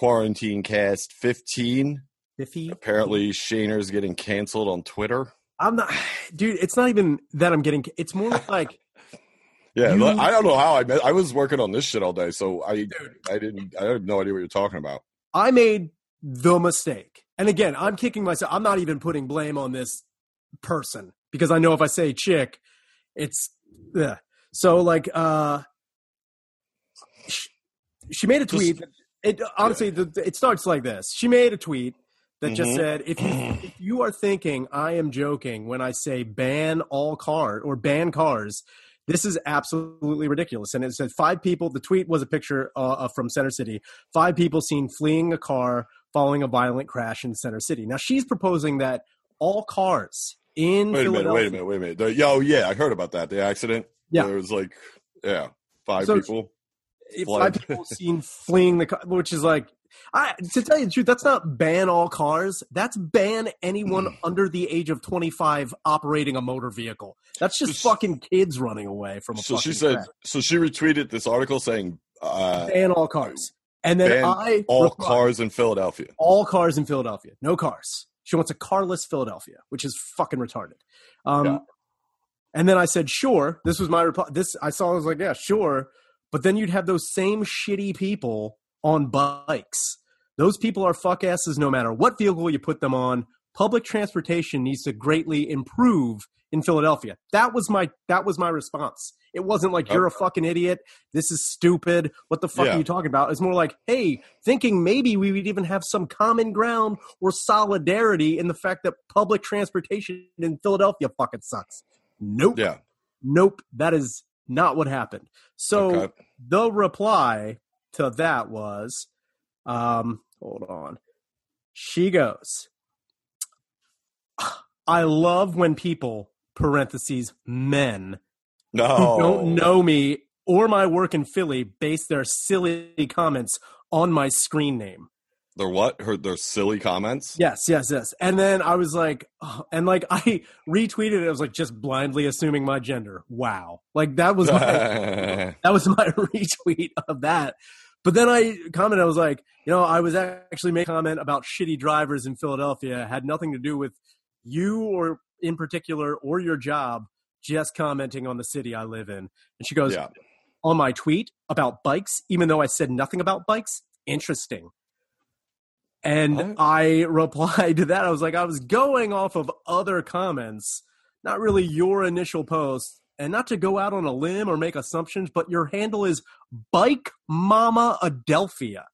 Quarantine Cast 15. Iffy. Apparently, Shaner's getting canceled on Twitter. I'm not, dude. It's not even that I'm getting. It's more like Yeah, You- I don't know how I met. I was working on this shit all day, so I I didn't. I have no idea what you're talking about. I made the mistake. And again, I'm kicking myself. I'm not even putting blame on this person because I know if I say chick, it's ugh. so like uh she, she made a Just- tweet. It honestly, the, it starts like this. She made a tweet that just Mhm. said, "If you if you are thinking I am joking when I say ban all car or ban cars." This is absolutely ridiculous. And it said five people. The tweet was a picture uh, uh, from Center City. Five people seen fleeing a car following a violent crash in Center City. Now she's proposing that all cars in Wait a minute. Wait a minute. Wait a minute. The, yo, yeah, I heard about that. The accident. Yeah. there was like, yeah, five So- people. Flood. five people seen fleeing the car, which is like, I to tell you the truth, that's not ban all cars. That's ban anyone Mm. under the age of twenty five operating a motor vehicle. That's just So- fucking kids running away from a So she said. So she retweeted this article saying, uh, ban all cars, and then I "All replied, cars in Philadelphia." all cars in Philadelphia, no cars. She wants a carless Philadelphia, which is fucking retarded. Um, Yeah. And then I said, sure. This was my reply. This I saw. I was like, yeah, sure. But then you'd have those same shitty people on bikes. Those people are fuck asses no matter what vehicle you put them on. Public transportation needs to greatly improve in Philadelphia. That was my that was my response. It wasn't like you're a fucking idiot. This is stupid. What the fuck Yeah. are you talking about? It's more like, hey, thinking maybe we would even have some common ground or solidarity in the fact that public transportation in Philadelphia fucking sucks. Nope. Yeah. Nope. That is not what happened. So Okay. The reply to that was, um, hold on. She goes, I love when people, parentheses, men, No. who don't know me or my work in Philly base their silly comments on my screen name. They're what? Her their silly comments. Yes, yes, yes. And then I was like, oh, and like I retweeted it. I was like, just blindly assuming my gender. Wow, like that was my that was my retweet of that. But then I commented, I was like, you know, I was actually making a comment about shitty drivers in Philadelphia. It had nothing to do with you or in particular or your job. Just commenting on the city I live in. And she goes, yeah. on my tweet about bikes, even though I said nothing about bikes. Interesting. And What? I replied to that. I was like, I was going off of other comments, not really your initial post. And not to go out on a limb or make assumptions, but your handle is Bike Mama Adelphia.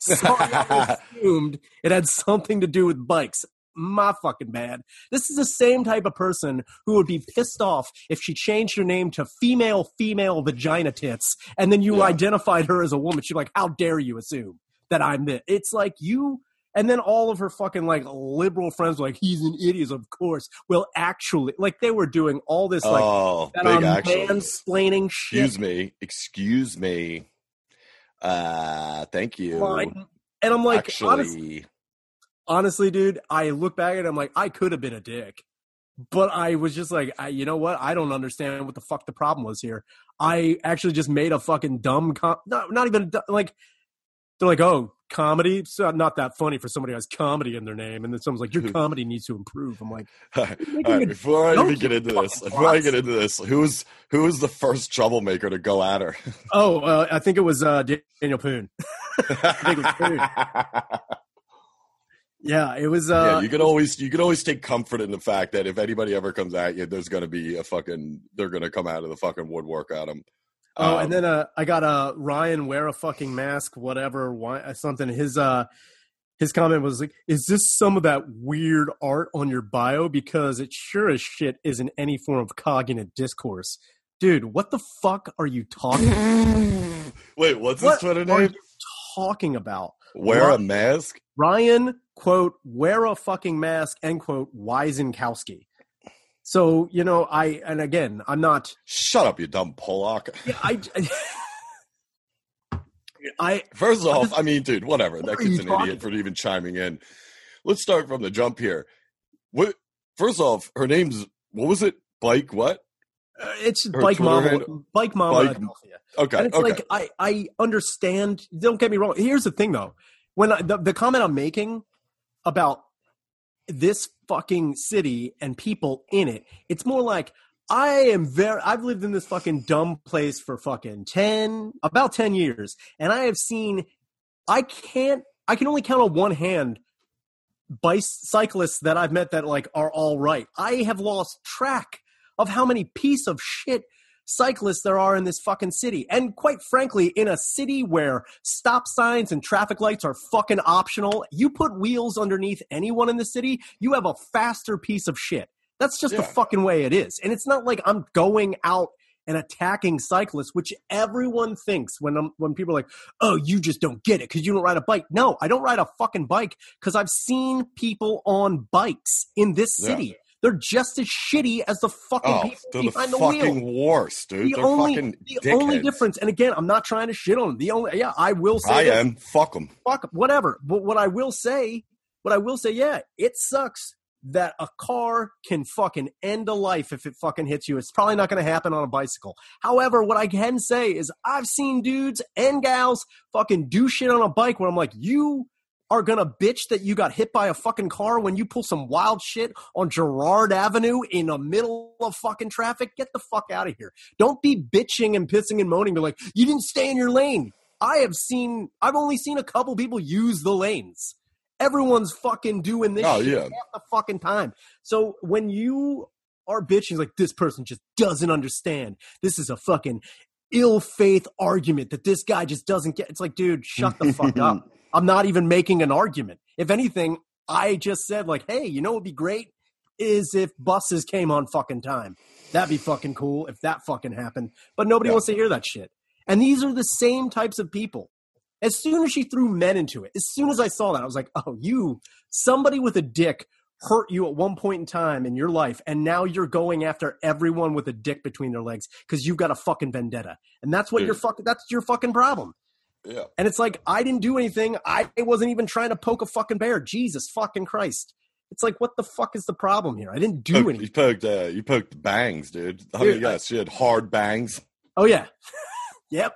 So I assumed it had something to do with bikes. My fucking bad. This is the same type of person who would be pissed off if she changed her name to female female vagina tits and then you Yeah. identified her as a woman. She'd be like, How dare you assume that I'm this? It's like you and then all of her fucking like liberal friends were like, He's an idiot, of course. Well, actually like they were doing all this like oh, that big actually. mansplaining shit. Excuse me. Excuse me. Uh, thank you. line. And I'm like, Actually, honestly, honestly, dude, I look back at it, I'm like, I could have been a dick. But I was just like, I, you know what? I don't understand what the fuck the problem was here. I actually just made a fucking dumb, com- not, not even like, they're like, oh, comedy? It's not, that funny for somebody who has comedy in their name. And then someone's like, your comedy needs to improve. I'm like, all right, before I even get into this, before I get into this, who's who was the first troublemaker to go at her? oh, uh, I think it was uh, Daniel Poon. I think it was Poon. Yeah, it was. Uh, yeah, you can always you can always take comfort in the fact that if anybody ever comes at you, there's gonna be a fucking they're gonna come out of the fucking woodwork at them. Oh, Um, and then uh, I got a uh, Ryan wear a fucking mask, whatever, why, uh, something. His uh, his comment was like, "Is this some of that weird art on your bio? Because it sure as shit isn't any form of cognitive discourse." Dude, what the fuck are you talking? Wait, what's what his Twitter are name? you talking about? Wear a mask. Ryan quote wear a fucking mask end quote Wisenkowski. So you know, I and again, I'm not. Shut up, you dumb Pollock. Yeah, I. I First off, I mean, dude, whatever. What That kid's an idiot for even chiming in. Let's start from the jump here. What? First off, her name's what was it? Bike what? Uh, it's Her bike mama, bike mama. Bike-. Okay, And it's okay. like I I understand. Don't get me wrong. Here's the thing though. when I, the, the comment I'm making about this fucking city and people in it, it's more like I am very. I've lived in this fucking dumb place for fucking ten, about ten years, and I have seen. I can't. I can only count on one hand bicyclists that I've met that like are all right. I have lost track of how many piece of shit cyclists there are in this fucking city. And quite frankly, in a city where stop signs and traffic lights are fucking optional, you put wheels underneath anyone in the city, you have a faster piece of shit. That's just Yeah. the fucking way it is. And it's not like I'm going out and attacking cyclists, which everyone thinks when I'm, when people are like, "Oh, you just don't get it because you don't ride a bike." No, I don't ride a fucking bike because I've seen people on bikes in this Yeah. They're just as shitty as the fucking Oh, people they're the behind the, wheel fucking worst, dude. the they're only fucking the dickheads. only difference, and again, I'm not trying to shit on them. The only yeah, I will say I this, am. Fuck them. fuck them. whatever. But what I will say, what I will say, yeah, it sucks that a car can fucking end a life if it fucking hits you. It's probably not going to happen on a bicycle. However, what I can say is I've seen dudes and gals fucking do shit on a bike where I'm like, you are gonna bitch that you got hit by a fucking car when you pull some wild shit on Girard Avenue in the middle of fucking traffic. Get the fuck out of here. Don't be bitching and pissing and moaning. Be like, you didn't stay in your lane. I have seen, I've only seen a couple people use the lanes. Everyone's fucking doing this Oh, shit yeah. half the fucking time. So when you are bitching, like, this person just doesn't understand. This is a fucking ill faith argument that this guy just doesn't get. It's like, dude, shut the fuck up. I'm not even making an argument. If anything, I just said, like, hey, you know what would be great? Is if buses came on fucking time. That'd be fucking cool if that fucking happened. But nobody Yeah. wants to hear that shit. And these are the same types of people. As soon as she threw men into it, as soon as I saw that, I was like, oh, you, somebody with a dick hurt you at one point in time in your life, and now you're going after everyone with a dick between their legs because you've got a fucking vendetta. And that's what Dude. your fucking, that's your fucking problem. Yeah. And it's like, I didn't do anything. I wasn't even trying to poke a fucking bear. Jesus fucking Christ. It's like, what the fuck is the problem here? I didn't do anything. you poked. Uh, you poked bangs, dude. I Dude, mean, yes, she had hard bangs. Oh, yeah. yep.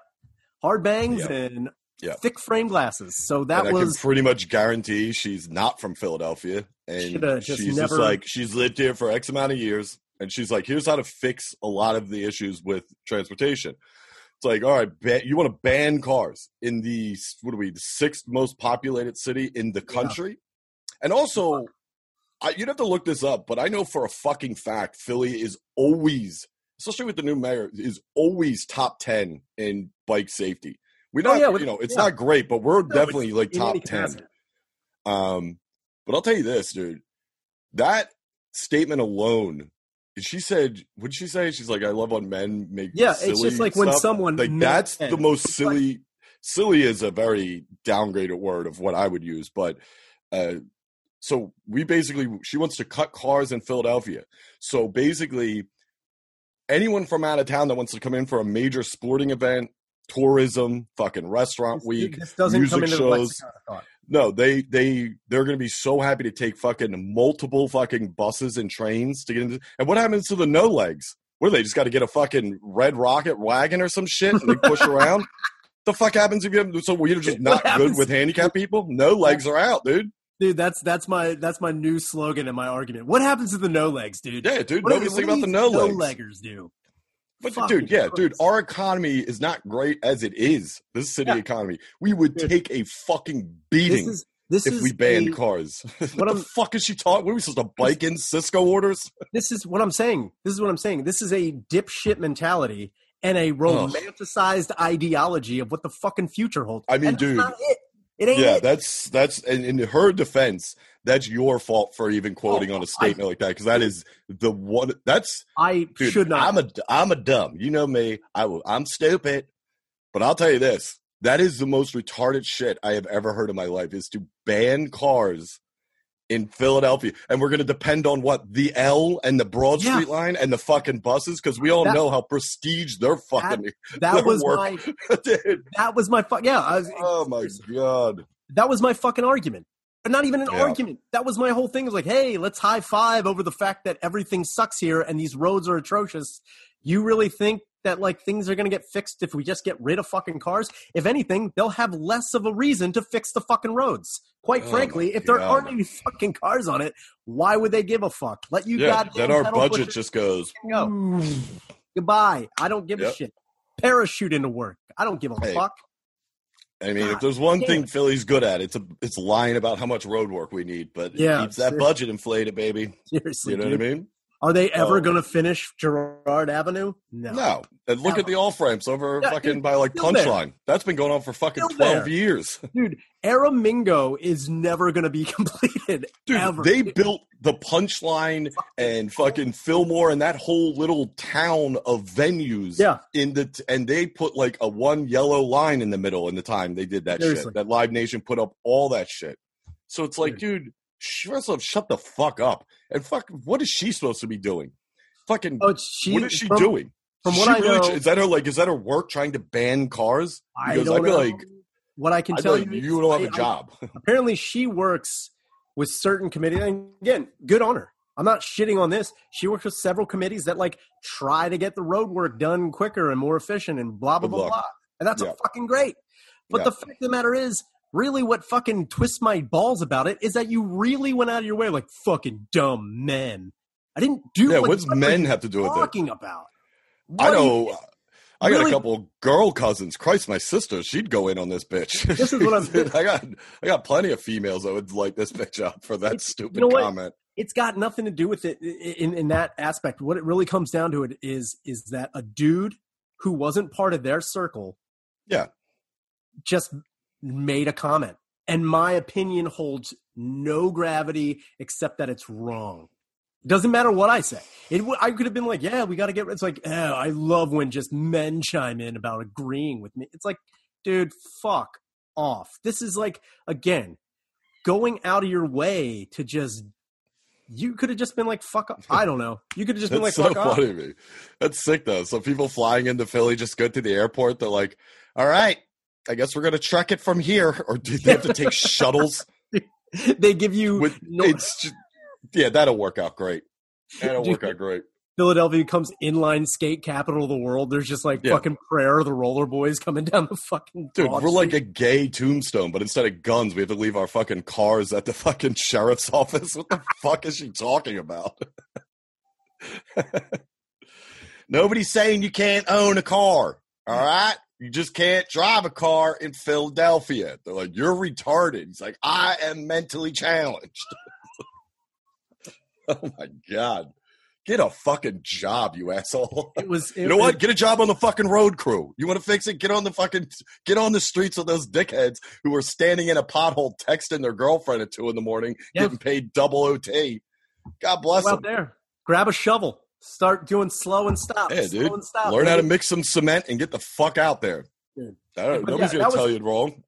Hard bangs Yep. and Yep. thick frame glasses. So that and I was. can pretty much guarantee she's not from Philadelphia, and she's never- just like she's lived here for X amount of years, and she's like, here's how to fix a lot of the issues with transportation. It's like, all right, ba- you want to ban cars in the what are we, the sixth most populated city in the Yeah. country, and also, I, you'd have to look this up, but I know for a fucking fact Philly is always, especially with the new mayor, is always top ten in bike safety. We Oh, not, yeah, you know, it's yeah. not great, but we're it's definitely like top ten. Um, but I'll tell you this, dude. That statement alone, she said, what'd she say? She's like, I love when men make Yeah, silly it's just like when someone. like that's men. the most It's like- silly. silly is a very downgraded word of what I would use, but uh, so we basically she wants to cut cars in Philadelphia. So basically, anyone from out of town that wants to come in for a major sporting event, tourism, fucking restaurant This- week, This doesn't music come into shows, lexicon of thought. No, they they they're gonna be so happy to take fucking multiple fucking buses and trains to get into. And what happens to the no legs? What do they just got to get a fucking red rocket wagon or some shit and they push around? The fuck happens if you so we're just not good with handicapped people? No legs are out, dude. Dude, that's that's my that's my new slogan and my argument. What happens to the no legs, dude? Yeah, dude. What Nobody's thinking about the no legs. No leggers do? But dude, yeah, dude, our economy is not great as it is. This city Yeah. economy, we would Dude. take a fucking This beating is this if we banned a- cars. what the I'm- fuck is she talking? Are we supposed to bike in Cisco orders? this is what I'm saying. This is what I'm saying. This is a dipshit mentality and a romanticized ideology of what the fucking future holds. I mean, And that's dude. not it. It ain't Yeah, it. that's that's and in her defense, that's your fault for even oh, quoting Oh, on a statement like that because that is the one. That's I dude, should not. I'm a I'm a dumb. You know me. I will. I'm stupid. But I'll tell you this: that is the most retarded shit I have ever heard in my life. Is to ban cars in Philadelphia, and we're going to depend on what the L and the Broad Yeah. Street line and the fucking buses because we all That- know how prestige they're fucking that their was work. my dude. that was my fu- yeah. I was, Oh my god. that was my fucking argument. Not even an Yeah. argument. That was my whole thing. It was like, hey, let's high five over the fact that everything sucks here and these roads are atrocious. You really think that like things are going to get fixed if we just get rid of fucking cars. If anything, they'll have less of a reason to fix the fucking roads. Quite Oh frankly, if there aren't any fucking cars on it, why would they give a fuck? Let you Yeah, then our budget just goes. go. Goodbye. I don't give a shit. Parachute into work. I don't give a Hey, fuck. I mean, if there's one thing. Philly's good at, it's a, it's lying about how much road work we need, but it Yeah, keeps that budget inflated, baby. Seriously, You know dude. what I mean? Are they ever Oh. going to finish Girard Avenue? No. No. And look Ever. at the all frames over Yeah, fucking dude, by like still there. Punchline. That's been going on for fucking Still 12 there. years. Dude, Aramingo is never going to be completed. Dude, ever. they built the Punchline and fucking Fillmore and that whole little town of venues Yeah. in the t- and they put like a one yellow line in the middle in the time they did that Seriously. shit. That Live Nation put up all that shit. So it's like, dude, sh- first off, shut the fuck up. And fuck, what is she supposed to be doing? Fucking, Oh, she, what is she from, doing? from She what I really know- is that her like? Is that her work trying to ban cars? I Because don't I feel know. like what I can I tell like you, you don't have I- a job. apparently, she works with certain committees. And again, good on her. I'm not shitting on this. She works with several committees that like try to get the road work done quicker and more efficient and blah blah Good blah luck. blah. And that's Yeah. fucking great. But Yeah. the fact of the matter is, really, what fucking twists my balls about it is that you really went out of your way, like fucking dumb men. I didn't do. yeah, like, what's what are men have to do with it? talking about? I What you- know. I got Really- a couple girl cousins. Christ, my sister, she'd go in on this bitch. This is what I'm- Dude, I got, I got plenty of females that would like this bitch out for that It's- stupid you know what? comment. it's got nothing to do with it in, in that aspect. What it really comes down to it is is that a dude who wasn't part of their circle, Yeah. just made a comment, and my opinion holds no gravity except that it's wrong. Doesn't matter what I say. It I could have been like, yeah, we got to get. It's like, oh, I love when just men chime in about agreeing with me. It's like, dude, fuck off. This is like again going out of your way to just. You could have just been like, fuck off. I don't know. You could have just been like, so fuck off. funny to me. That's sick though. So people flying into Philly just go to the airport. They're like, "All right, I guess we're gonna truck it from here." Or do they have to take shuttles? they give you With no- it's just, yeah, that'll work out great. That'll work out great. Philadelphia becomes inline skate capital of the world. There's just like Yeah. fucking prayer the roller boys coming down the fucking Dude, we're like a gay tombstone, but instead of guns, we have to leave our fucking cars at the fucking sheriff's office. What the fuck is she talking about? Nobody's saying you can't own a car. All right. You just can't drive a car in Philadelphia. They're like, you're retarded. He's like, I am mentally challenged. oh my God. Get a fucking job, you asshole. It was. It, You know what? Get a job on the fucking road crew. You want to fix it? Get on the fucking get on the streets with those dickheads who are standing in a pothole texting their girlfriend at two in the morning, Yeah. getting paid double OT. God bless Go them. out there, grab a shovel, start doing slow and stop. Yeah, dude. and stop. Learn how to mix some cement and get the fuck out there. Dude. Nobody's yeah, gonna tell was- you wrong.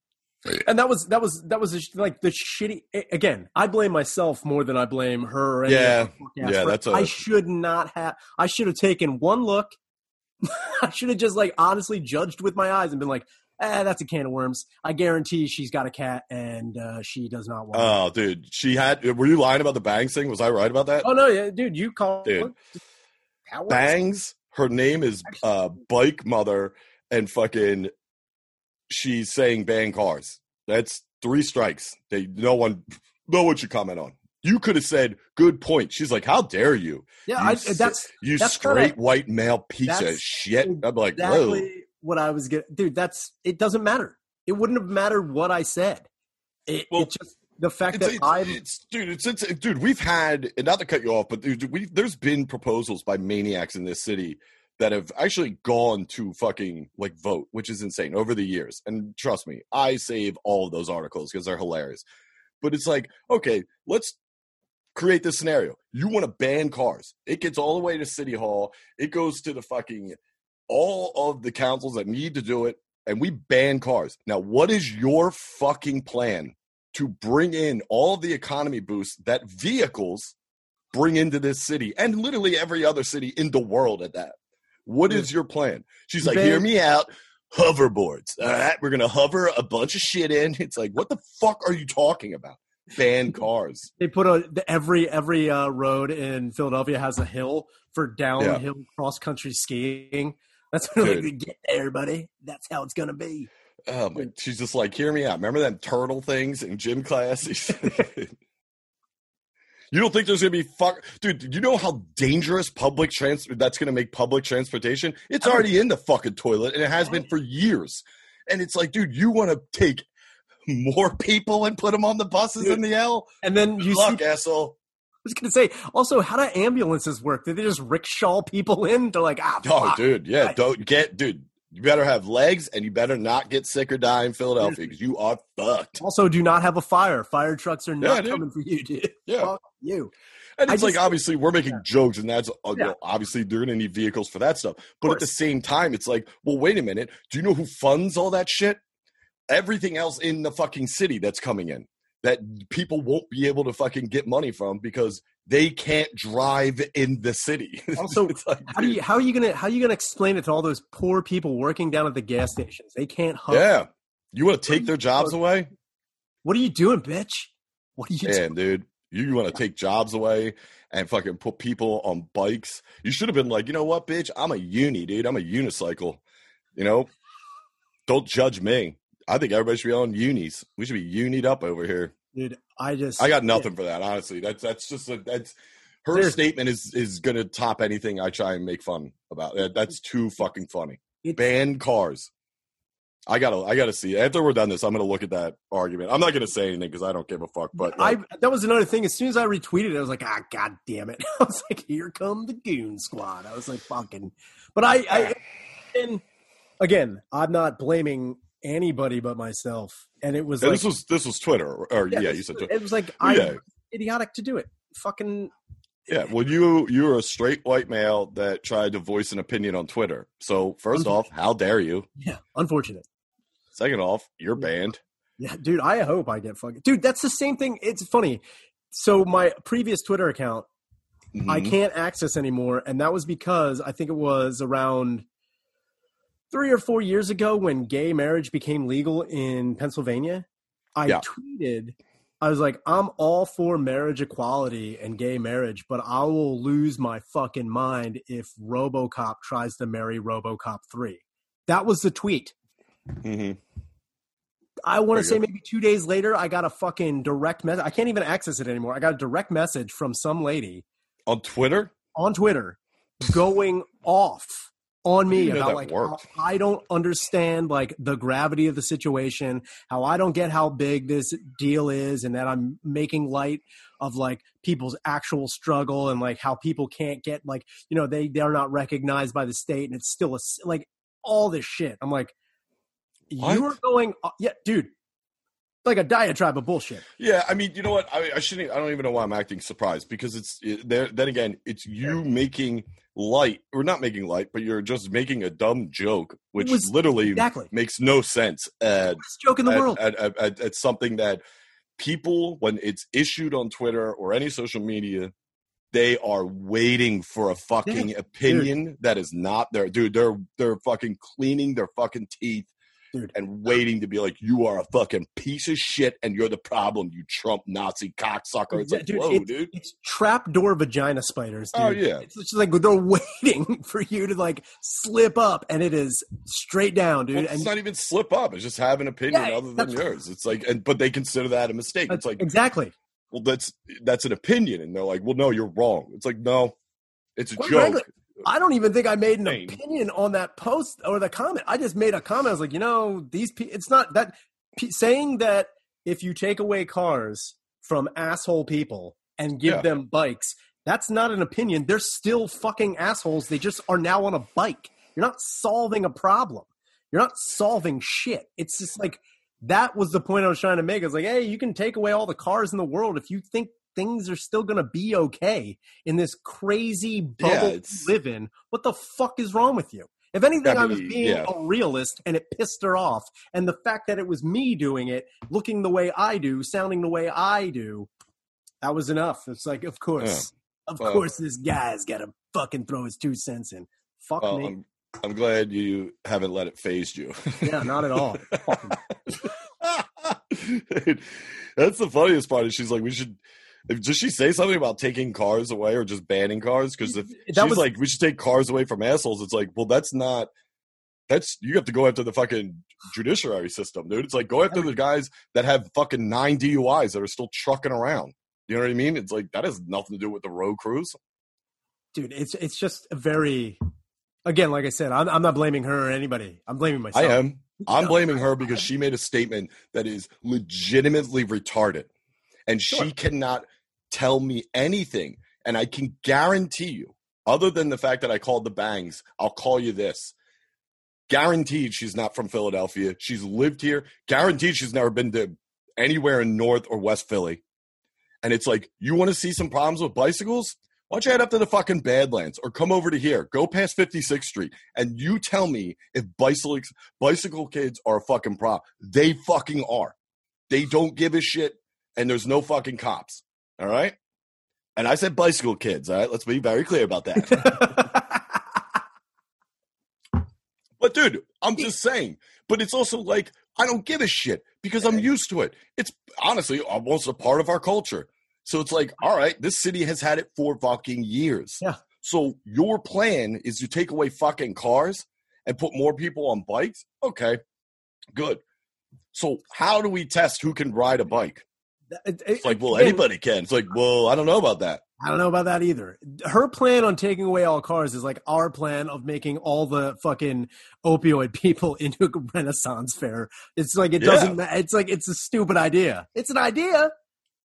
And that was that was that was like the shitty. Again, I blame myself more than I blame her. Or any Yeah. Yeah, that's a- I should not have. I should have taken one look. I should have just like honestly judged with my eyes and been like, "Eh, that's a can of worms." I guarantee she's got a cat and uh, she does not want. it. Oh, dude, she had. Were you lying about the bangs thing? Was I right about that? oh no, yeah, dude, you call Dude. How. Bangs. Her name is uh, Bike Mother, and fucking, she's saying ban cars. That's three strikes. They no one, no one should comment on. You could have said, "Good point." She's like, "How dare you? Yeah, You I, s- that's You That's straight kinda- white male piece of shit." I'm like, "Whoa." exactly what I was getting. Dude, that's it. Doesn't matter. It wouldn't have mattered what I said. It, Well, it's just the fact It's, that it's, I'm. it's dude, it's, it's dude. We've had, and not to cut you off, but dude, we there's been proposals by maniacs in this city that have actually gone to fucking like vote, which is insane over the years. And trust me, I save all of those articles because they're hilarious. But it's like, okay, let's create this scenario. You want to ban cars. It gets all the way to City Hall. It goes to the fucking all of the councils that need to do it, and we ban cars. Now, what is your fucking plan to bring in all the economy boosts that vehicles bring into this city and literally every other city in the world at that? What is your plan? She's like, hear me out. Hoverboards. All right, we're gonna hover a bunch of shit in. It's like, what the fuck are you talking about? Ban cars. They put a every every uh, road in Philadelphia has a hill for downhill cross country skiing. That's what like, get there, buddy. That's how it's gonna be. Oh my, she's just like, hear me out. Remember them turtle things in gym class? you don't think there's gonna be fuck, dude? You know how dangerous public trans that's gonna make public transportation? It's already in the fucking toilet, and it has been for years. And it's like, dude, you want to take more people and put them on the buses in the L? And then you Good see, I was gonna say, also, how do ambulances work? Did they just rickshaw people in? They're like, ah, Oh, dude, yeah, don't get, dude. You better have legs, and you better not get sick or die in Philadelphia because you are fucked. Also, do not have a fire. Fire trucks are not Yeah, coming for you, dude. Yeah. Fuck you. And I it's like just- obviously we're making jokes, and that's uh, Yeah. obviously they're gonna need vehicles for that stuff. But at the same time, it's like, well, wait a minute. Do you know who funds all that shit? Everything else in the fucking city that's coming in that people won't be able to fucking get money from because they can't drive in the city. Also, like, How you how are you gonna how are you gonna explain it to all those poor people working down at the gas stations? They can't hustle. yeah, you want to take their jobs away? What are you doing, bitch? What are you doing? Dude, you want to take jobs away and fucking put people on bikes? You should have been like, you know what, bitch? I'm a uni, dude. I'm a unicycle. You know, don't judge me. I think everybody should be on unis. We should be unied up over here. Dude, I just I got nothing for that, honestly. That's that's just a, that's her statement is is gonna top anything I try and make fun about. That- That's too fucking funny. Ban cars. I gotta I gotta see. After we're done this, I'm gonna look at that argument. I'm not gonna say anything because I don't give a fuck. But like, I that was another thing. As soon as I retweeted it, I was like, ah, god damn it! I was like, here come the goon squad. I was like, fucking. But I, I, and again, I'm not blaming anybody but myself. And it was Yeah, like, this was this was Twitter, or yeah, this- you said Twitter. it was like Well, I yeah. idiotic to do it. Fucking Yeah, well, you you were a straight white male that tried to voice an opinion on Twitter. So first off, how dare you? yeah, unfortunate. Second off, you're banned. Yeah, dude, I hope I get fucking. Dude, that's the same thing. It's funny. So my previous Twitter account, I Mhm. can't access anymore, and that was because I think it was around three or four years ago when gay marriage became legal in Pennsylvania. I Yeah. tweeted, I was like, I'm all for marriage equality and gay marriage, but I will lose my fucking mind if RoboCop tries to marry RoboCop three. That was the tweet. Mhm. I want to say maybe two days later, I got a fucking direct message. I can't even access it anymore. I got a direct message from some lady on Twitter. on Twitter going off on me know about like how I don't understand like the gravity of the situation, how I don't get how big this deal is, and that I'm making light of like people's actual struggle and like how people can't get like you know they they're not recognized by the state and it's still a like all this shit. I'm like, What? you're going, uh, yeah, dude, like a diatribe of bullshit. Yeah, I mean, you know what? I, I shouldn't. I don't even know why I'm acting surprised because it's it, there. Then again, it's you making light or not making light, but you're just making a dumb joke, which was- literally Exactly, makes no sense. At, joke in the at, world. At, at, at, at something that people, when it's issued on Twitter or any social media, they are waiting for a fucking opinion that is not there, dude. They're they're fucking cleaning their fucking teeth. Dude. And waiting to be like, you are a fucking piece of shit, and you're the problem, you Trump Nazi cocksucker. It's like, Dude, whoa, it's- dude. It's trapdoor vagina spiders. Oh, dude. Oh, yeah. It's just like they're waiting for you to like slip up, and it is straight down, dude. Well, and it's not even slip up. It's just have an opinion Yeah, other than yours. It's like, and but they consider that a mistake. It's like, exactly. well, that's that's an opinion, and they're like, well, no, you're wrong. It's like, no, it's a Quite joke. frankly, I don't even think I made an Same. opinion on that post or the comment. I just made a comment. I was like, you know, these. Pe- it's not that pe- saying that if you take away cars from asshole people and give Yeah. them bikes, that's not an opinion. They're still fucking assholes. They just are now on a bike. You're not solving a problem. You're not solving shit. It's just like that was the point I was trying to make. I was like, hey, you can take away all the cars in the world if you think things are still going to be okay in this crazy bubble Yeah, we live in. What the fuck is wrong with you? If anything, I was being yeah. a realist and it pissed her off. And the fact that it was me doing it, looking the way I do, sounding the way I do, that was enough. It's like, of course, of Well- course, this guy's got to fucking throw his two cents in. Fuck Well, me. I'm, I'm glad you haven't let it phase you. yeah, not at all. That's the funniest part. Is she's like, we should. Does she say something about taking cars away or just banning cars? Because if That she's was- like, we should take cars away from assholes, it's like, well, that's not That's you have to go after the fucking judiciary system, dude. It's like go after the guys that have fucking nine DUIs that are still trucking around. You know what I mean? It's like that has nothing to do with the road crews. Dude, it's it's just a very again, like I said, I'm, I'm not blaming her or anybody. I'm blaming myself. I am. I'm blaming her because she made a statement that is legitimately retarded. And she cannot tell me anything. And I can guarantee you, other than the fact that I called the bangs, I'll call you this. Guaranteed she's not from Philadelphia. She's lived here. Guaranteed she's never been to anywhere in North or West Philly. And it's like, you want to see some problems with bicycles? Why don't you head up to the fucking Badlands or come over to here? Go past 56th Street and you tell me if bicycle bicycle kids are a fucking problem. They fucking are. They don't give a shit and there's no fucking cops. All right? And I said bicycle kids, all right? Let's be very clear about that. but dude, I'm just saying. But it's also like I don't give a shit because I'm used to it. It's honestly uh, almost a part of our culture. So it's like, all right, this city has had it for fucking years. Yeah. So your plan is to take away fucking cars and put more people on bikes? Okay. Good. So how do we test who can ride a bike? It's like, well, anybody can. It's like, well, I don't know about that. I don't know about that either. Her plan on taking away all cars is like our plan of making all the fucking opioid people into a Renaissance fair. It's like it doesn't. ma It's like it's a stupid idea. It's an idea,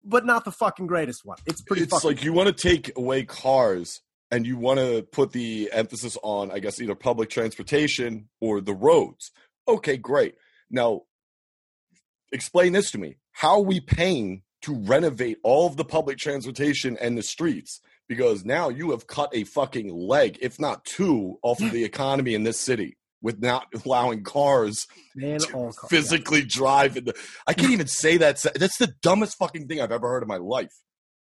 but not the fucking greatest one. It's pretty. it's fucking like you want to take away cars and you want to put the emphasis on, I guess, either public transportation or the roads. Okay, great. Now, explain this to me. How are we paying to renovate all of the public transportation and the streets? Because now you have cut a fucking leg, if not two, off of the economy in this city with not allowing cars man. cars. physically drive. In the, I can't even say that. That's the dumbest fucking thing I've ever heard in my life.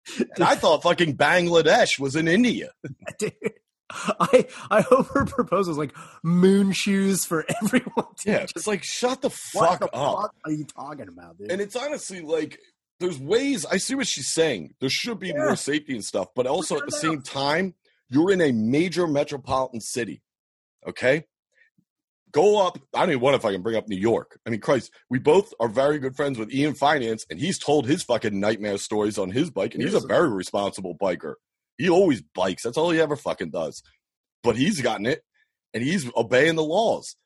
And I thought fucking Bangladesh was in India. I I hope her proposal is like moon shoes for everyone. to Yeah, just- it's like shut the what fuck the up. fuck are you talking about, dude? And it's honestly like there's ways. I see what she's saying. There should be Yeah. more safety and stuff, but also at the same time, you're in a major metropolitan city. Okay, go up. I don't even want if I can bring up New York. I mean, Christ, we both are very good friends with Ian Finance, and he's told his fucking nightmare stories on his bike, and he's a very responsible biker. He always bikes. That's all he ever fucking does. But he's gotten it, and he's obeying the laws.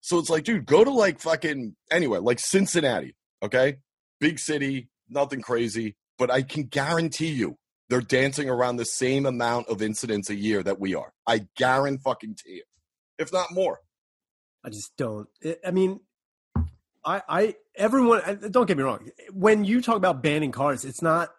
So it's like, dude, go to like fucking anywhere, like Cincinnati, okay? Big city, nothing crazy, but I can guarantee you they're dancing around the same amount of incidents a year that we are. I guarantee fucking you, if not more. I just don't. I- I mean, I, I, everyone. Don't get me wrong. When you talk about banning cars, it's not.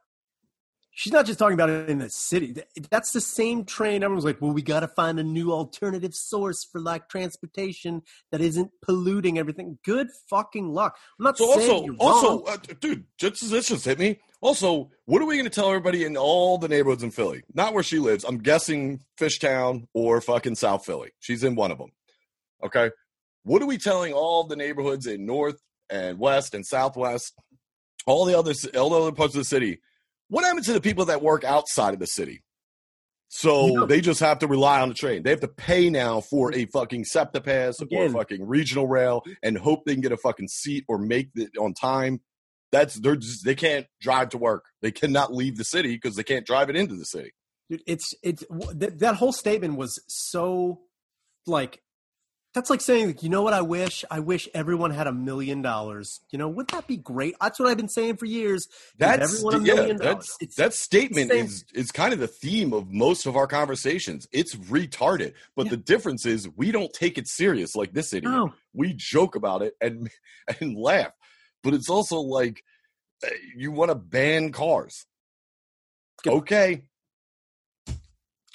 She's not just talking about it in the city. That's the same train. Everyone's like, "Well, we got to find a new alternative source for like transportation that isn't polluting everything." Good fucking luck. I'm not So saying also, you're also, uh, dude, just this just hit me. Also, what are we going to tell everybody in all the neighborhoods in Philly? Not where she lives. I'm guessing Fishtown or fucking South Philly. She's in one of them. Okay, what are we telling all the neighborhoods in North and West and Southwest, all the other all the other parts of the city? What happens to the people that work outside of the city? So know- they just have to rely on the train. They have to pay now for a fucking SEPTA pass or a fucking regional rail and hope they can get a fucking seat or make it on time. That's they're just they can't drive to work. They cannot leave the city because they can't drive it into the city. Dude, it's it's that, that whole statement was so like that's like saying like, you know what I wish I wish everyone had a million dollars. You know, wouldn't that be great? That's what I've been saying for years. That's everyone a yeah, million that's dollars. It's- that statement is is kind of the theme of most of our conversations. It's retarded, but Yeah. the difference is we don't take it serious like this idiot. No, we joke about it and and laugh but it's also like uh, you want to ban cars Good- okay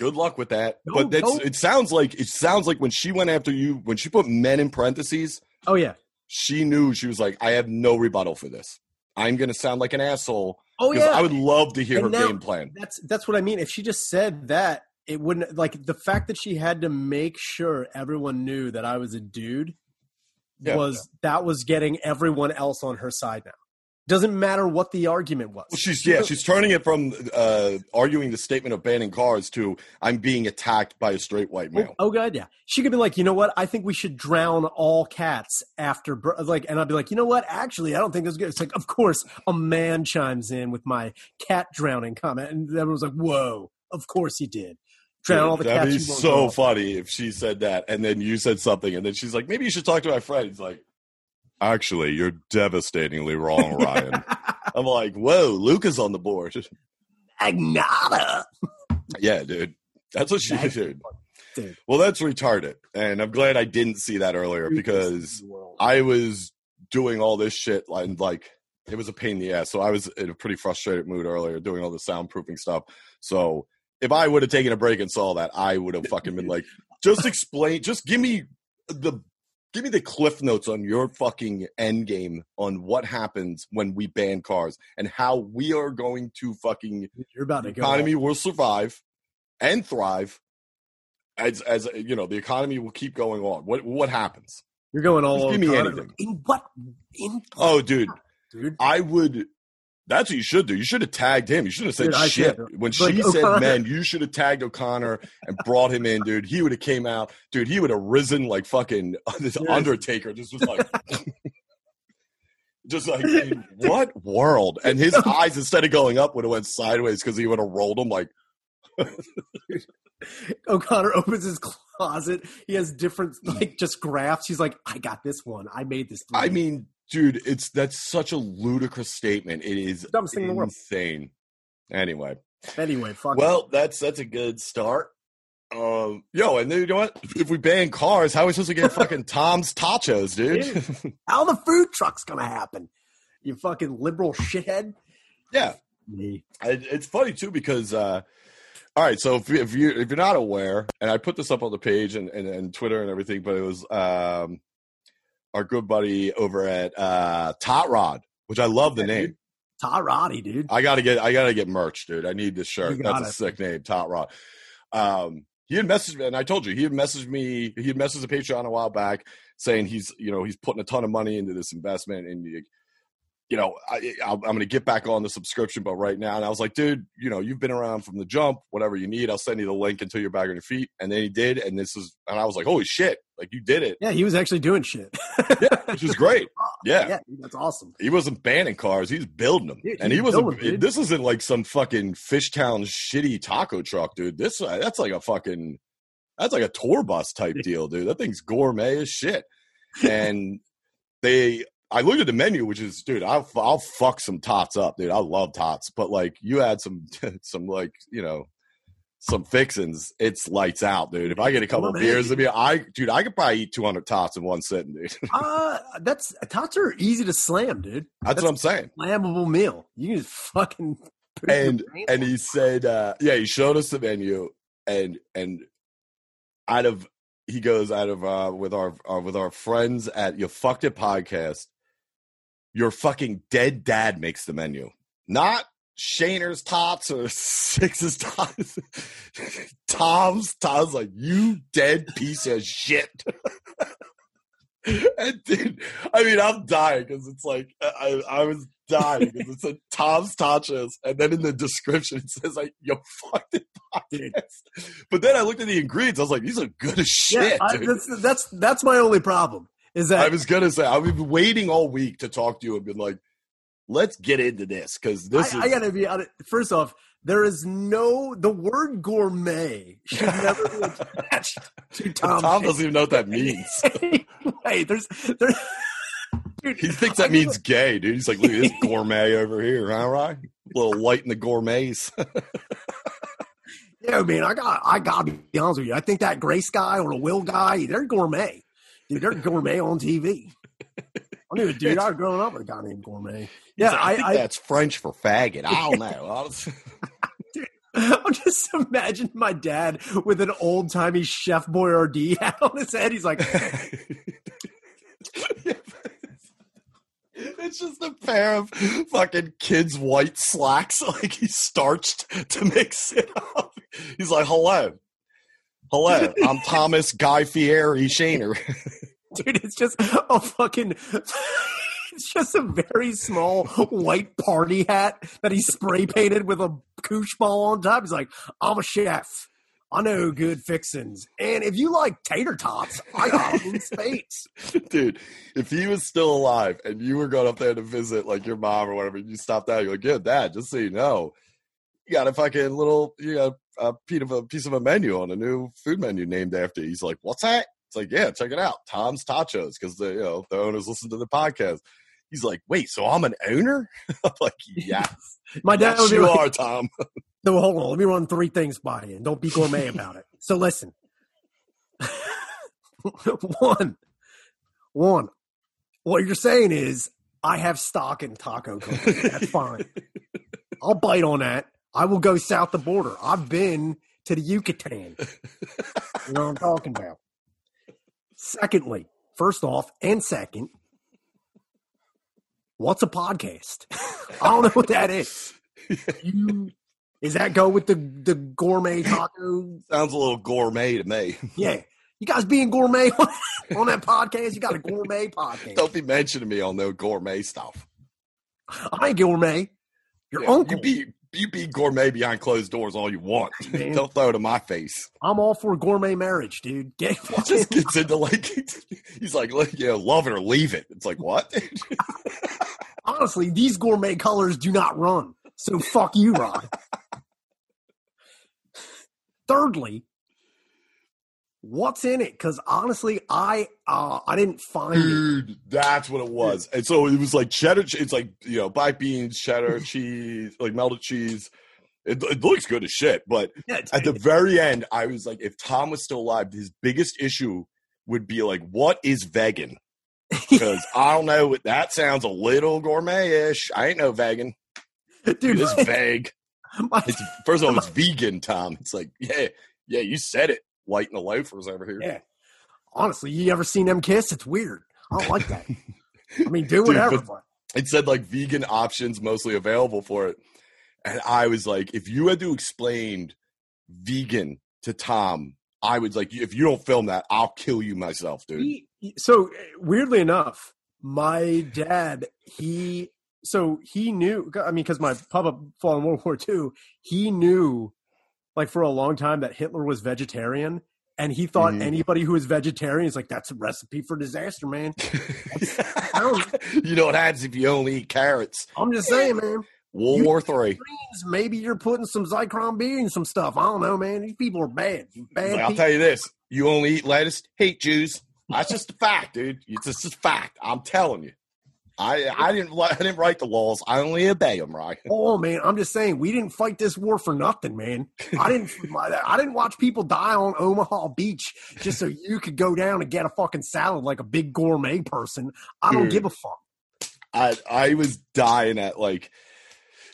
good luck with that No, but that's no. it sounds like it sounds like when she went after you when she put men in parentheses oh yeah, she knew she was like i have no rebuttal for this i'm gonna sound like an asshole oh yeah. i would love to hear And her now- game plan that's that's what I mean. If she just said that, it wouldn't like the fact that she had to make sure everyone knew that I was a dude Yeah. was that was getting everyone else on her side now. Doesn't matter what the argument was. Well, she's yeah, she's turning it from uh, arguing the statement of banning cars to I'm being attacked by a straight white male. Oh, oh, god, yeah. She could be like, you know what? I think we should drown all cats after, like, and I'd be like, you know what? Actually, I don't think it's good. It's like, of course, a man chimes in with my cat drowning comment, and everyone's like, whoa, of course he did. Drown all the That'd cats. be so funny if she said that, and then you said something, and then she's like, maybe you should talk to my friend. He's like, actually, you're devastatingly wrong, Ryan. I'm like, whoa, Luca's on the board. Agnata. yeah, dude. That's what she did. Dude. Well, that's retarded. And I'm glad I didn't see that earlier because I was doing all this shit and like it was a pain in the ass. So I was in a pretty frustrated mood earlier doing all the soundproofing stuff. So if I would have taken a break and saw that, I would have fucking been like, just explain, just give me the give me the cliff notes on your fucking end game on what happens when we ban cars and how we are going to fucking You're about to go. economy will survive and thrive as as you know the economy will keep going on what what happens You're going all Just give me anything. In what? In oh dude dude. i would that's what you should do you should have tagged him you should have said Dude, shit when she said O'Connor. men you should have tagged o'connor and brought him in dude he would have came out dude he would have risen like fucking this Yes. undertaker just was like just like what world and his eyes instead of going up would have went sideways because he would have rolled them like O'Connor opens his closet. He has different, like, just graphs. He's like, I got this one. I made this. I 3D." mean, dude, it's that's such a ludicrous statement. It is Dumbest thing in the world. insane. Anyway, anyway, fuck. well, that's that's a good start. Um, yo, and then you know what? If we ban cars, how are we supposed to get fucking Tom's tachos, dude? how the food truck's gonna happen? You fucking liberal shithead. yeah, Me. it, it's funny too because uh, all right, so if if you if you're not aware, and I put this up on the page and, and, and Twitter and everything, but it was um, our good buddy over at uh, Tot Rod, which I love the Yeah, name. dude. Todd Roddy, dude. I gotta get I gotta get merch, dude. I need this shirt. That's a sick name, Tot Rod. Um, he had messaged me, and I told you he had messaged me. He had messaged the Patreon a while back saying he's you know he's putting a ton of money into this investment, and you, know I, I'm going to get back on the subscription, but right now, and I was like, dude, you know you've been around from the jump. Whatever you need, I'll send you the link until you're back on your feet. And then he did, and this is, and I was like, holy shit, like you did it, Yeah, he was actually doing shit. which is great. Yeah. yeah, that's awesome. He wasn't banning cars; he was building them, Dude, and he he was wasn't. this isn't like some fucking Fishtown shitty taco truck, dude. This uh, that's like a fucking that's like a tour bus type deal, dude. That thing's gourmet as shit. And they, I looked at the menu, which is, dude, I'll I'll fuck some tots up, dude. I love tots, but like you add some some like you know some fixins, it's lights out, dude. If I get a couple Gourmet. beers, I mean, I dude, I could probably eat two hundred tots in one sitting, dude. Uh, that's tots are easy to slam, dude. That's, what I'm saying. Flammable meal. You can just fucking. and and he said uh yeah he showed us the menu and and out of he goes out of uh with our uh, with our friends at your fucked it podcast your fucking dead dad makes the menu not Shaner's tots or Six's tots. Tom's Tom's like you dead piece of shit. and dude, I mean, I'm dying because it's like I, I was dying because it's said Tom's Tachos, and then in the description it says like you fucking podcast. But then I looked at the ingredients, I was like, these are good as shit. yeah, I, that's that's that's my only problem. Is that I was gonna say I've been waiting all week to talk to you and been like, let's get into this because this I, is I gotta be honest. First off, there is no the word gourmet should never be attached to Tom. Tom doesn't even know what that means. Wait, there's there. Dude, He thinks I that give means gay, dude. He's like, look at this gourmet over here, all right? A little light in the gourmets. Yeah, man, I got I gotta be honest with you. I think that Grace guy or the Will guy, they're gourmet. Dude, they're gourmet on TV. I knew a dude I was growing up with a guy named Gourmet. Yeah, like, I, think I, I, that's French for faggot. I don't know. I'm just imagine my dad with an old timey Chef Boyardee hat on his head. He's like, It's just a pair of fucking kids' white slacks, like he's starched to mix it up. He's like, "Hello, hello, I'm Thomas Guy Fieri Shaner." dude, it's just a fucking it's just a very small white party hat that he spray painted with a koosh ball on top. He's like, I'm a chef. I know good fixins. And if you like tater tots, I got them in spades. Dude, if he was still alive and you were going up there to visit like your mom or whatever, and you stopped out, you're like, yeah, dad, just so you know, you got a fucking little, you got a piece of a piece of a menu on a new food menu named after you. He's like, what's that? It's like, yeah, check it out. Tom's Tachos, because the you know the owners listen to the podcast. He's like, wait, so I'm an owner? I'm like, yes. My dad yes, would be you like, are, Tom. So hold on, let me run three things by you, and don't be gourmet about it. So listen, one, one, what you're saying is I have stock in taco cooking. That's fine. I'll bite on that. I will go south the border. I've been to the Yucatan. You know what I'm talking about. Secondly, first off, and second, what's a podcast? I don't know what that is. You is that go with the the gourmet taco? Sounds a little gourmet to me. Yeah. You guys being gourmet on, on that podcast? You got a gourmet podcast. Don't be mentioning me on no gourmet stuff. I ain't gourmet. Your Yeah, uncle. You be you be gourmet behind closed doors all you want. Man. Don't throw it in my face. I'm all for gourmet marriage, dude. Get just gets into like he's like, you know, love it or leave it. It's like what? honestly, these gourmet colors do not run. So fuck you, Rod. Thirdly, what's in it? Because honestly, I uh, I didn't find it. That's what it was. And so it was like cheddar. It's like you know, black beans, cheddar cheese, like melted cheese. It, it looks good as shit. But Yeah, at the very end, I was like, if Tom was still alive, his biggest issue would be like, what is vegan? Because I don't know. That sounds a little gourmet-ish. I ain't no vegan. dude, It's my, vague. my- It's first of all, it's vegan, Tom. It's like, yeah, yeah, you said it. White and the loafers over here. yeah. Honestly, you ever seen them kiss? It's weird. I don't like that. I mean, do Dude, whatever. but it said like vegan options mostly available for it. And I was like, if you had to explain vegan to Tom, I was like, if you don't film that, I'll kill you myself, dude. So eh, weirdly enough, my dad, he so he knew. I mean, because my papa fought in World War II, he knew like for a long time that Hitler was vegetarian, and he thought Mhm. anybody who is vegetarian is like that's a recipe for disaster, man. you know what happens if you only eat carrots? I'm just saying, man. World You- War Three. Greens, Maybe you're putting some B in some stuff. I don't know, man. These people are bad. Bad I'll tell you this: you only eat lettuce, hate Jews. That's just a fact, dude. It's just a fact. I'm telling you. I I didn't I didn't write the laws. I only obey them, right? Oh man, I'm just saying we didn't fight this war for nothing, man. I didn't. I didn't watch people die on Omaha Beach just so you could go down and get a fucking salad like a big gourmet person. I don't Dude. give a fuck. I I was dying at like.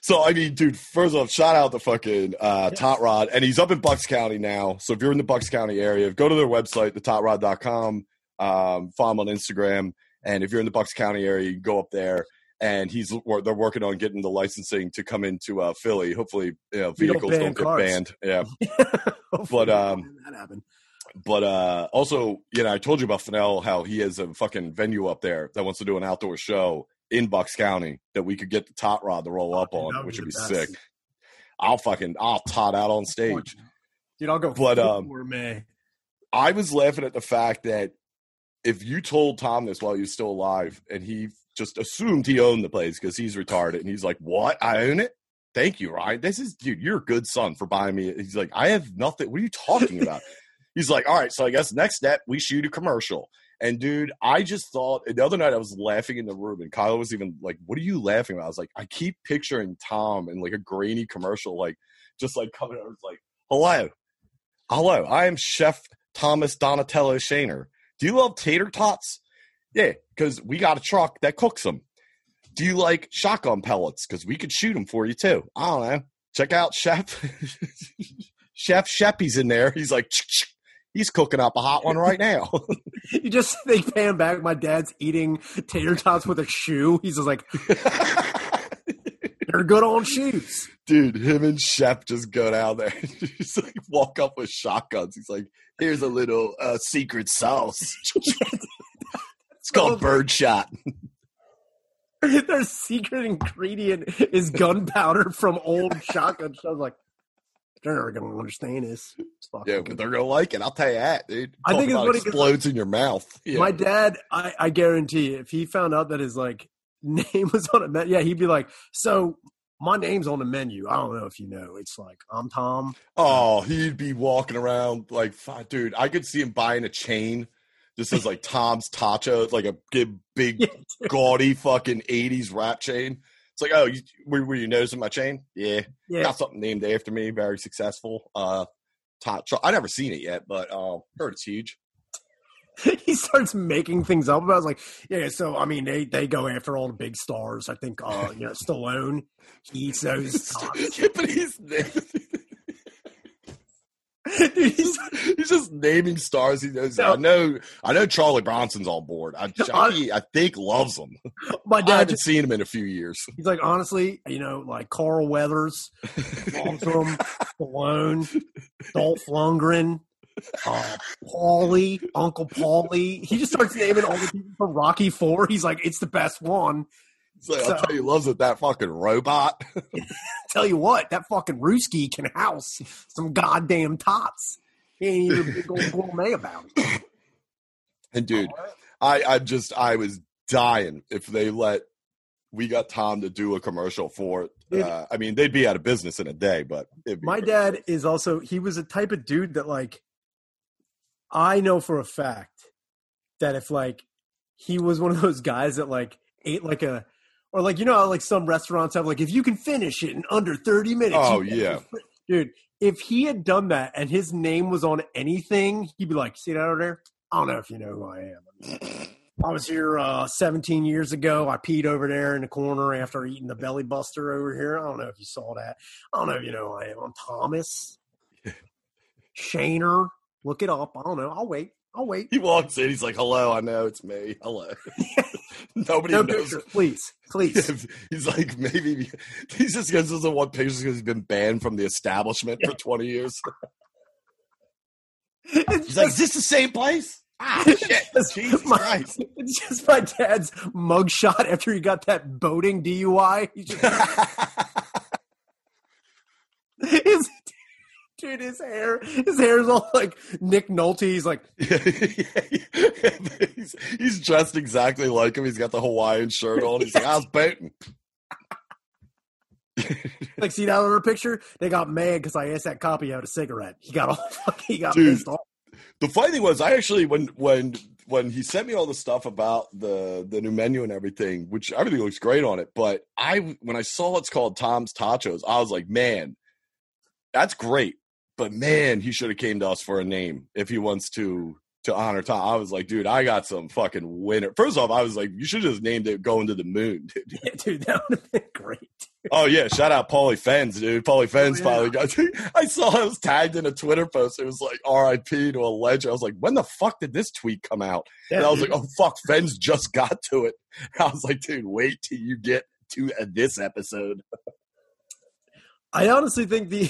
So I mean, dude. First off, shout out to fucking uh, Yes. Tot Rod, and he's up in Bucks County now. So if you're in the Bucks County area, go to their website, thetotrod.com. Um, follow him on Instagram, and if you're in the Bucks County area, you go up there. And he's they're working on getting the licensing to come into uh, Philly. Hopefully, you know, We don't vehicles don't, get cars. banned. Yeah, But, um, that happened. but uh, also, you know, I told you about Fennell how he has a fucking venue up there that wants to do an outdoor show in Bucks County that we could get the tot rod to roll up Dude, on, would which would be sick. I'll fucking I'll tot out on stage. Dude, I'll go. But, um, gourmet. I was laughing at the fact that if you told Tom this while he was still alive and he just assumed he owned the place because he's retarded and he's like, What? I own it? Thank you, Ryan. This is dude, you're a good son for buying me. He's like, I have nothing. What are you talking about? he's like, All right, so I guess next step we shoot a commercial. And dude, I just thought the other night I was laughing in the room and Kyle was even like, What are you laughing about? I was like, I keep picturing Tom in like a grainy commercial, like just like coming over, it's like, Hello. Hello, I am Chef Thomas Donatello Shaner. Do you love tater tots? Yeah, because we got a truck that cooks them. Do you like shotgun pellets? Because we could shoot them for you too. I don't know. Check out Chef Chef Sheppy's in there. He's like, he's cooking up a hot one right now. You just think back. My dad's eating tater tots with a shoe. He's just like, they're good on shoes. Dude, him and Chef just go down there. He's like, walk up with shotguns. He's like, here's a little uh, secret sauce. it's called birdshot. Their secret ingredient is gunpowder from old shotgun shells. Like, they're never gonna understand this. Yeah, but they're gonna like it. I'll tell you that, dude. I Talk think it's about funny 'cause, explodes in your mouth. Yeah. My dad, I, I guarantee, if he found out that his like name was on a menu, yeah, he'd be like, "So my name's on the menu. I don't know if you know. It's like I'm Tom. Oh, he'd be walking around like, dude. I could see him buying a chain. This is like Tom's Tachos, like a big, big, Yeah, gaudy fucking '80s rap chain. It's like, oh, you, were, were you noticing my chain? Yeah, Yeah, got something named after me. Very successful. Uh, top. I never seen it yet, but uh, heard it's huge. he starts making things up. I was like, yeah. So I mean, they they go after all the big stars. I think, uh, you know, Stallone. He eats those. but he's Dude, he's, he's just naming stars. He knows. No. I know. I know Charlie Bronson's on board. I, Chucky, I think loves him. my I dad haven't just, seen him in a few years. he's like, honestly, you know, like Carl Weathers, Stallone, Dolph Lundgren, uh, Paulie, Uncle Paulie. He just starts naming all the people from Rocky Four. He's like, it's the best one. Like, I'll So- tell you, he loves it. That fucking robot. Tell you what, that fucking Ruski can house some goddamn tots. He ain't even big old gourmet about it. And dude, I, I just, I was dying if they let. We got Tom to do a commercial for it. Uh, I mean, they'd be out of business in a day, but My dad is also he was a type of dude that like I know for a fact that if like he was one of those guys that like ate like a or like you know how like some restaurants have like if you can finish it in under 30 minutes Oh, yeah. dude if he had done that and his name was on anything he'd be like see that over there? I don't know if you know who i am. I was here uh 17 years ago. I peed over there in the corner after eating the belly buster over here. I don't know if you saw that. I don't know if you know who i am. I'm thomas shaner look it up i don't know i'll wait i'll wait He walks in. He's like, "Hello, I know it's me. Hello." Nobody no knows. pictures please please He's like, maybe he's just doesn't want pictures because he's been banned from the establishment for twenty years. He's like, just- "Is this the same place?" Ah, It's shit! just Jesus my- Christ! It's just my dad's mugshot after he got that boating DUI. He just, his, dude, his hair, his hair is all like Nick Nolte. He's like, he's, he's dressed exactly like him. He's got the Hawaiian shirt on. He's like, "I was boating." like, see that other picture? They got mad because I asked that copy out a cigarette. He got all fucking, he got Dude. pissed off. The funny thing was, I actually when when when he sent me all the stuff about the the new menu and everything, which everything looks great on it, but I when I saw it's called Tom's Tachos, I was like, man, that's great, but man, he should have came to us for a name if he wants to to honor Tom. I was like, dude, I got some fucking winner. First off, I was like, you should just named it "Going to the Moon." Dude. Yeah, dude, that would have been great. Oh yeah, shout out Paulie Fens, dude. Paulie Fens yeah. finally got. I saw I was tagged in a Twitter post. It was like R.I.P. to a legend. I was like, when the fuck did this tweet come out? Yeah, and I was dude. like, oh fuck, Fens just got to it. I was like, dude, wait till you get to uh, this episode. I honestly think the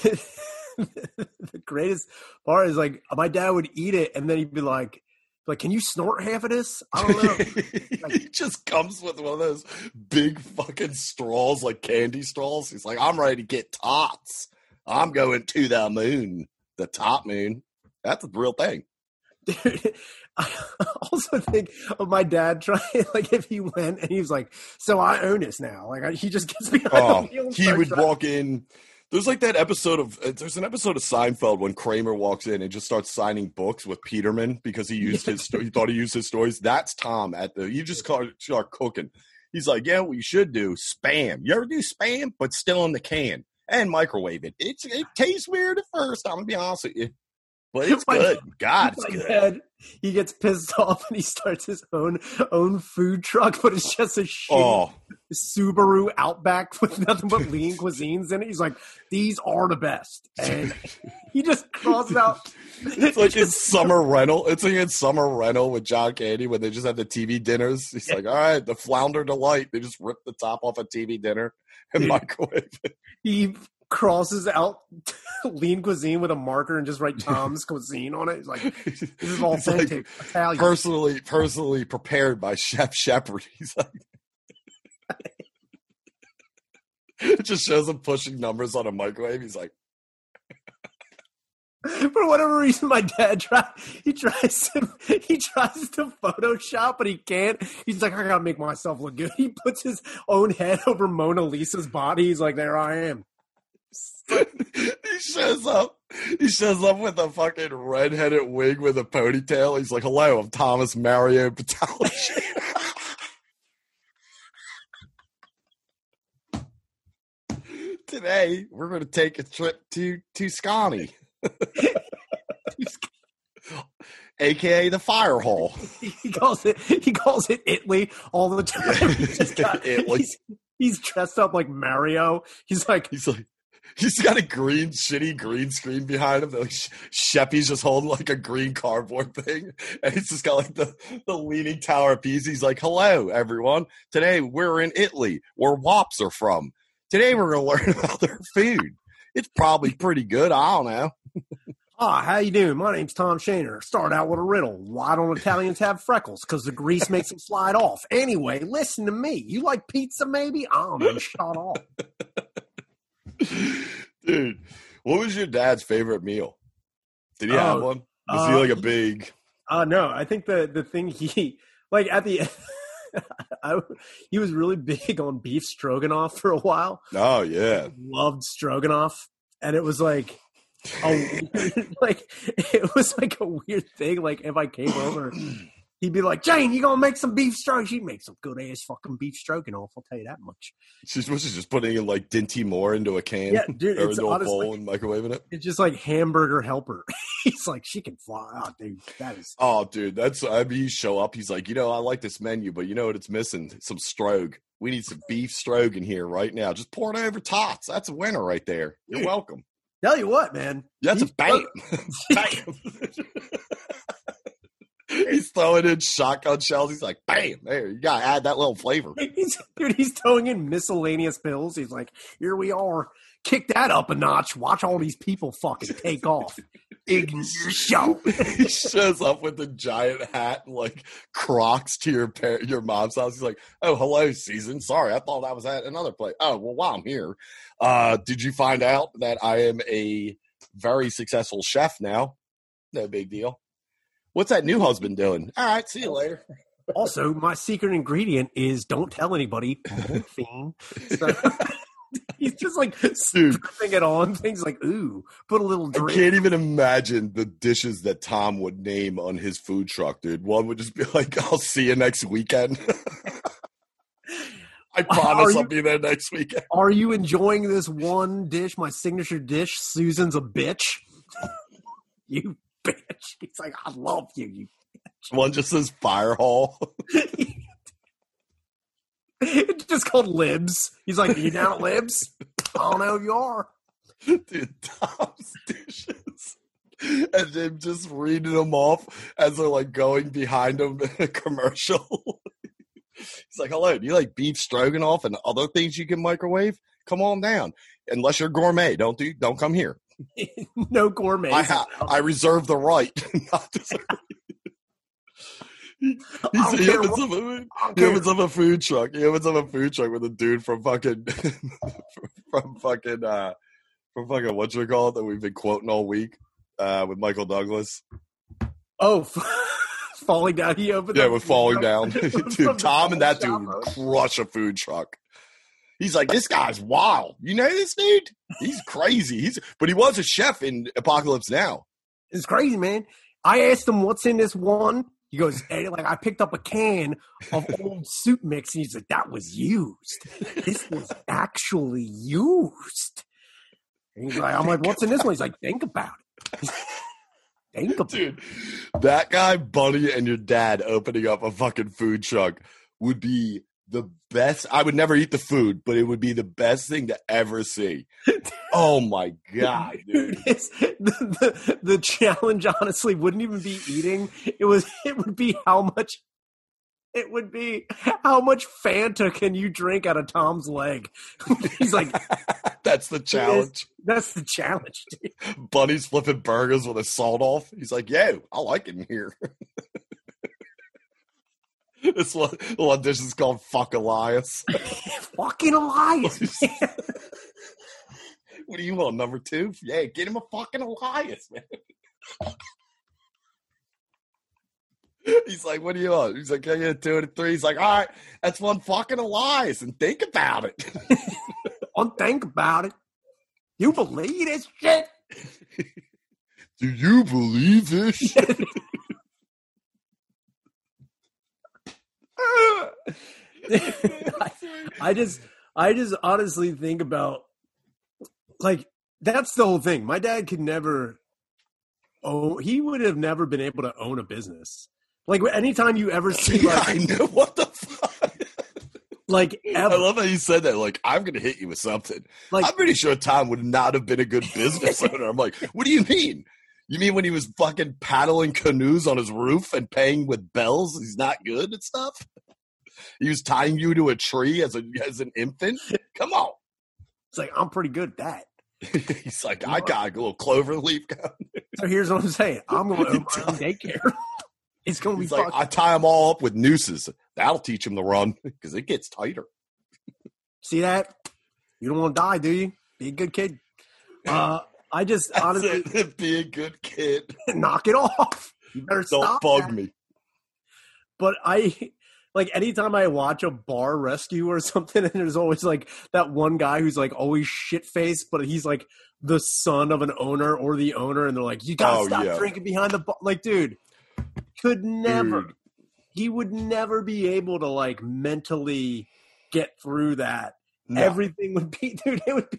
the greatest part is like my dad would eat it and then he'd be like, like, can you snort half of this? I don't know. he just comes with one of those big fucking straws, like candy straws. He's like, I'm ready to get tots. I'm going to the moon, the top moon. That's a real thing. Dude, I also think of my dad trying, like, if he went and he was like, "So I own this now." Like, I, he just gets behind Oh, he would walk in. There's like that episode of uh, there's an episode of Seinfeld when Kramer walks in and just starts signing books with Peterman because he used his he thought he used his stories. That's Tom at the you just call start cooking. He's like, yeah, what you should do spam. You ever do spam, but still in the can and microwave it. It's it tastes weird at first. I'm gonna be honest with you, but it's My- good. God, it's good. dad, he gets pissed off and he starts his own own food truck, but it's just a shitty Oh, Subaru Outback with nothing but lean cuisines in it. He's like, "These are the best," and he just crosses out. It's like his summer rental. It's like his summer rental with John Candy when they just have the TV dinners. He's like, all right, the flounder delight. They just rip the top off a TV dinner and microwave it. he crosses out lean cuisine with a marker and just write Tom's cuisine on it. He's like, "This is It's like Italian." personally, personally prepared by Chef Shepherd. He's like, it just shows him pushing numbers on a microwave. He's like, For whatever reason, my dad try he tries to he tries to Photoshop, but he can't. He's like, I gotta make myself look good. He puts his own head over Mona Lisa's body. He's like, there I am. he shows up. He shows up with a fucking redheaded wig with a ponytail. He's like, "Hello, I'm Thomas Mario Patalogy." Today we're going to take a trip to Tuscany, aka the fire hole. He calls it he calls it Italy all the time. He's, got- Italy. he's, he's dressed up like Mario. He's like He's like, he's got a green, shitty green screen behind him. Like Sheppy's just holding like a green cardboard thing, and he's just got like the the leaning tower of Pisa. He's like, "Hello, everyone. Today we're in Italy, where wops are from. Today we're going to learn about their food. It's probably pretty good. I don't know." Ah, how you doing? My name's Tom Shaner. Start out with a riddle. Why don't Italians have freckles? Because the grease makes them slide off. Anyway, listen to me. You like pizza, maybe? I don't know. Shut off. Dude, what was your dad's favorite meal? Did he have one? Was he uh, like a big? Uh no, I think the the thing he like at the end, I, he was really big on beef stroganoff for a while. Oh yeah, Loved stroganoff, and it was like. a weird, like it was like a weird thing. Like if I came over, he'd be like, "Jane, you gonna make some beef stroganoff?" She'd make some good ass fucking beef stroganoff. I'll tell you that much. she's was she just putting in like Dinty Moore into a can Yeah, dude, or it's into a bowl and microwaving it. it's just like hamburger helper. He's like, she can fly. Oh, dude, that is Oh, dude, that's I mean, you show up. He's like, you know, I like this menu, but you know what? It's missing some strogue. We need some beef strogue in here right now. Just pour it over tots. That's a winner right there. You're Dude. welcome. tell you what, man. That's a Beef bam. bam. he's throwing in shotgun shells. He's like, bam, there. You gotta add that little flavor. He's, dude, he's throwing in miscellaneous pills. He's like, here we are. Kick that up a notch. Watch all these people fucking take off. Show. he shows up with a giant hat and like Crocs to your par- your mom's house. He's like, "Oh, hello, season. Sorry, I thought I was at another place. Oh, well, while I'm here, uh, did you find out that I am a very successful chef now? No big deal. What's that new husband doing? All right, see you later. Also, my secret ingredient is don't tell anybody. Morphine. So, he's just like stripping it on. Things like, ooh, put a little Drink. I can't even imagine the dishes that Tom would name on his food truck, dude. One would just be like, "I'll see you next weekend." I promise Are I'll be there next weekend. Are you enjoying this one dish, my signature dish? Susan's a bitch. you bitch. He's like, I love you. You. One just says fire hall. it's just called libs. He's like, you down at libs? I don't know if you are. Dude, Tom's dishes. And then just reading them off as they're like going behind him in a commercial. He's like, hello, do you like beef stroganoff and other things you can microwave? Come on down. Unless you're gourmet, don't do don't come here. no gourmet. I ha- I reserve the right not to serve. He, don't he, opens up a, he opens up a food truck. He opens up a food truck with a dude from fucking from fucking uh from fucking what you call it that we've been quoting all week uh with Michael Douglas. Oh, falling down. He opened Yeah, with falling down. Dude, Tom and that dude crush a food truck. He's like, this guy's wild. You know this dude? He's crazy. He's but he was a chef in Apocalypse Now. It's crazy, man. I asked him what's in this one. He goes, hey, like I picked up a can of old soup mix, and he's like, that was used. This was actually used. And he's like, I'm like, what's in this one? He's like, think about it. think about it. Dude, that guy, Bunny, and your dad opening up a fucking food truck would be the best. I would never eat the food, but it would be the best thing to ever see. Oh my god, dude! The, the the challenge honestly wouldn't even be eating. It was it would be how much it would be how much Fanta can you drink out of Tom's leg? He's like, That's the challenge. that's the challenge. Dude. Bunny's flipping burgers with a salt off. He's like, "Yo, I like it in here." this one, one dish is called "Fuck Elias." Fucking Elias. man. what do you want, number two? Yeah, get him a fucking Elias, man. He's like, what do you want? He's like, I get two and a three. He's like, all right, that's one fucking Elias, and think about it. Don't think about it. You believe this shit? do you believe this? shit? I, I just, I just honestly think about, like, that's the whole thing. My dad could never, oh, he would have never been able to own a business. Like, anytime you ever see, like, I know what the fuck. like I love how you said that. Like, I'm gonna hit you with something. like, I'm pretty sure Tom would not have been a good business owner. I'm like, what do you mean? You mean when he was fucking paddling canoes on his roof and paying with bells, he's not good at stuff? He was tying you to a tree as a as an infant. Come on. it's like I'm pretty good at that. he's like, I got a little clover leaf. gun." So here's what I'm saying: I'm going to own my own daycare. it's going to be like, I tie them all up with nooses. That'll teach him to run because it gets tighter. See that? You don't want to die, do you? Be a good kid. Uh, I just That's honestly it. Be a good kid. knock it off. You better Don't stop. bug that. me. But I like anytime I watch a bar rescue or something, and there's always like that one guy who's like always shit faced, but he's like the son of an owner or the owner, and they're like, "You gotta Oh, stop yeah. drinking behind the bar." Like, dude, could never. Dude. He would never be able to like mentally get through that. No. Everything would be, dude. It would be.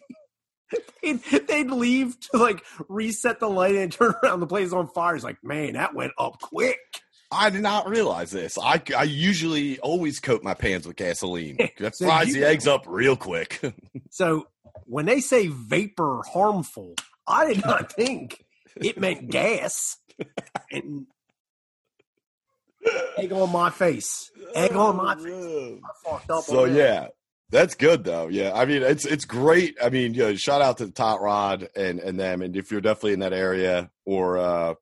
They'd, they'd leave to like reset the light and turn around. The place on fire. He's like, man, that went up quick. I did not realize this. I, I usually always coat my pans with gasoline. That So fries you- the eggs up real quick. So when they say vapor harmful, I did not think it meant gas. And egg on my face. Egg on my face. Oh, I fucked up. So yeah, that's good though. Yeah, I mean it's it's great. I mean, yeah, shout out to the Tot Rod and and them. And if you're definitely in that area or uh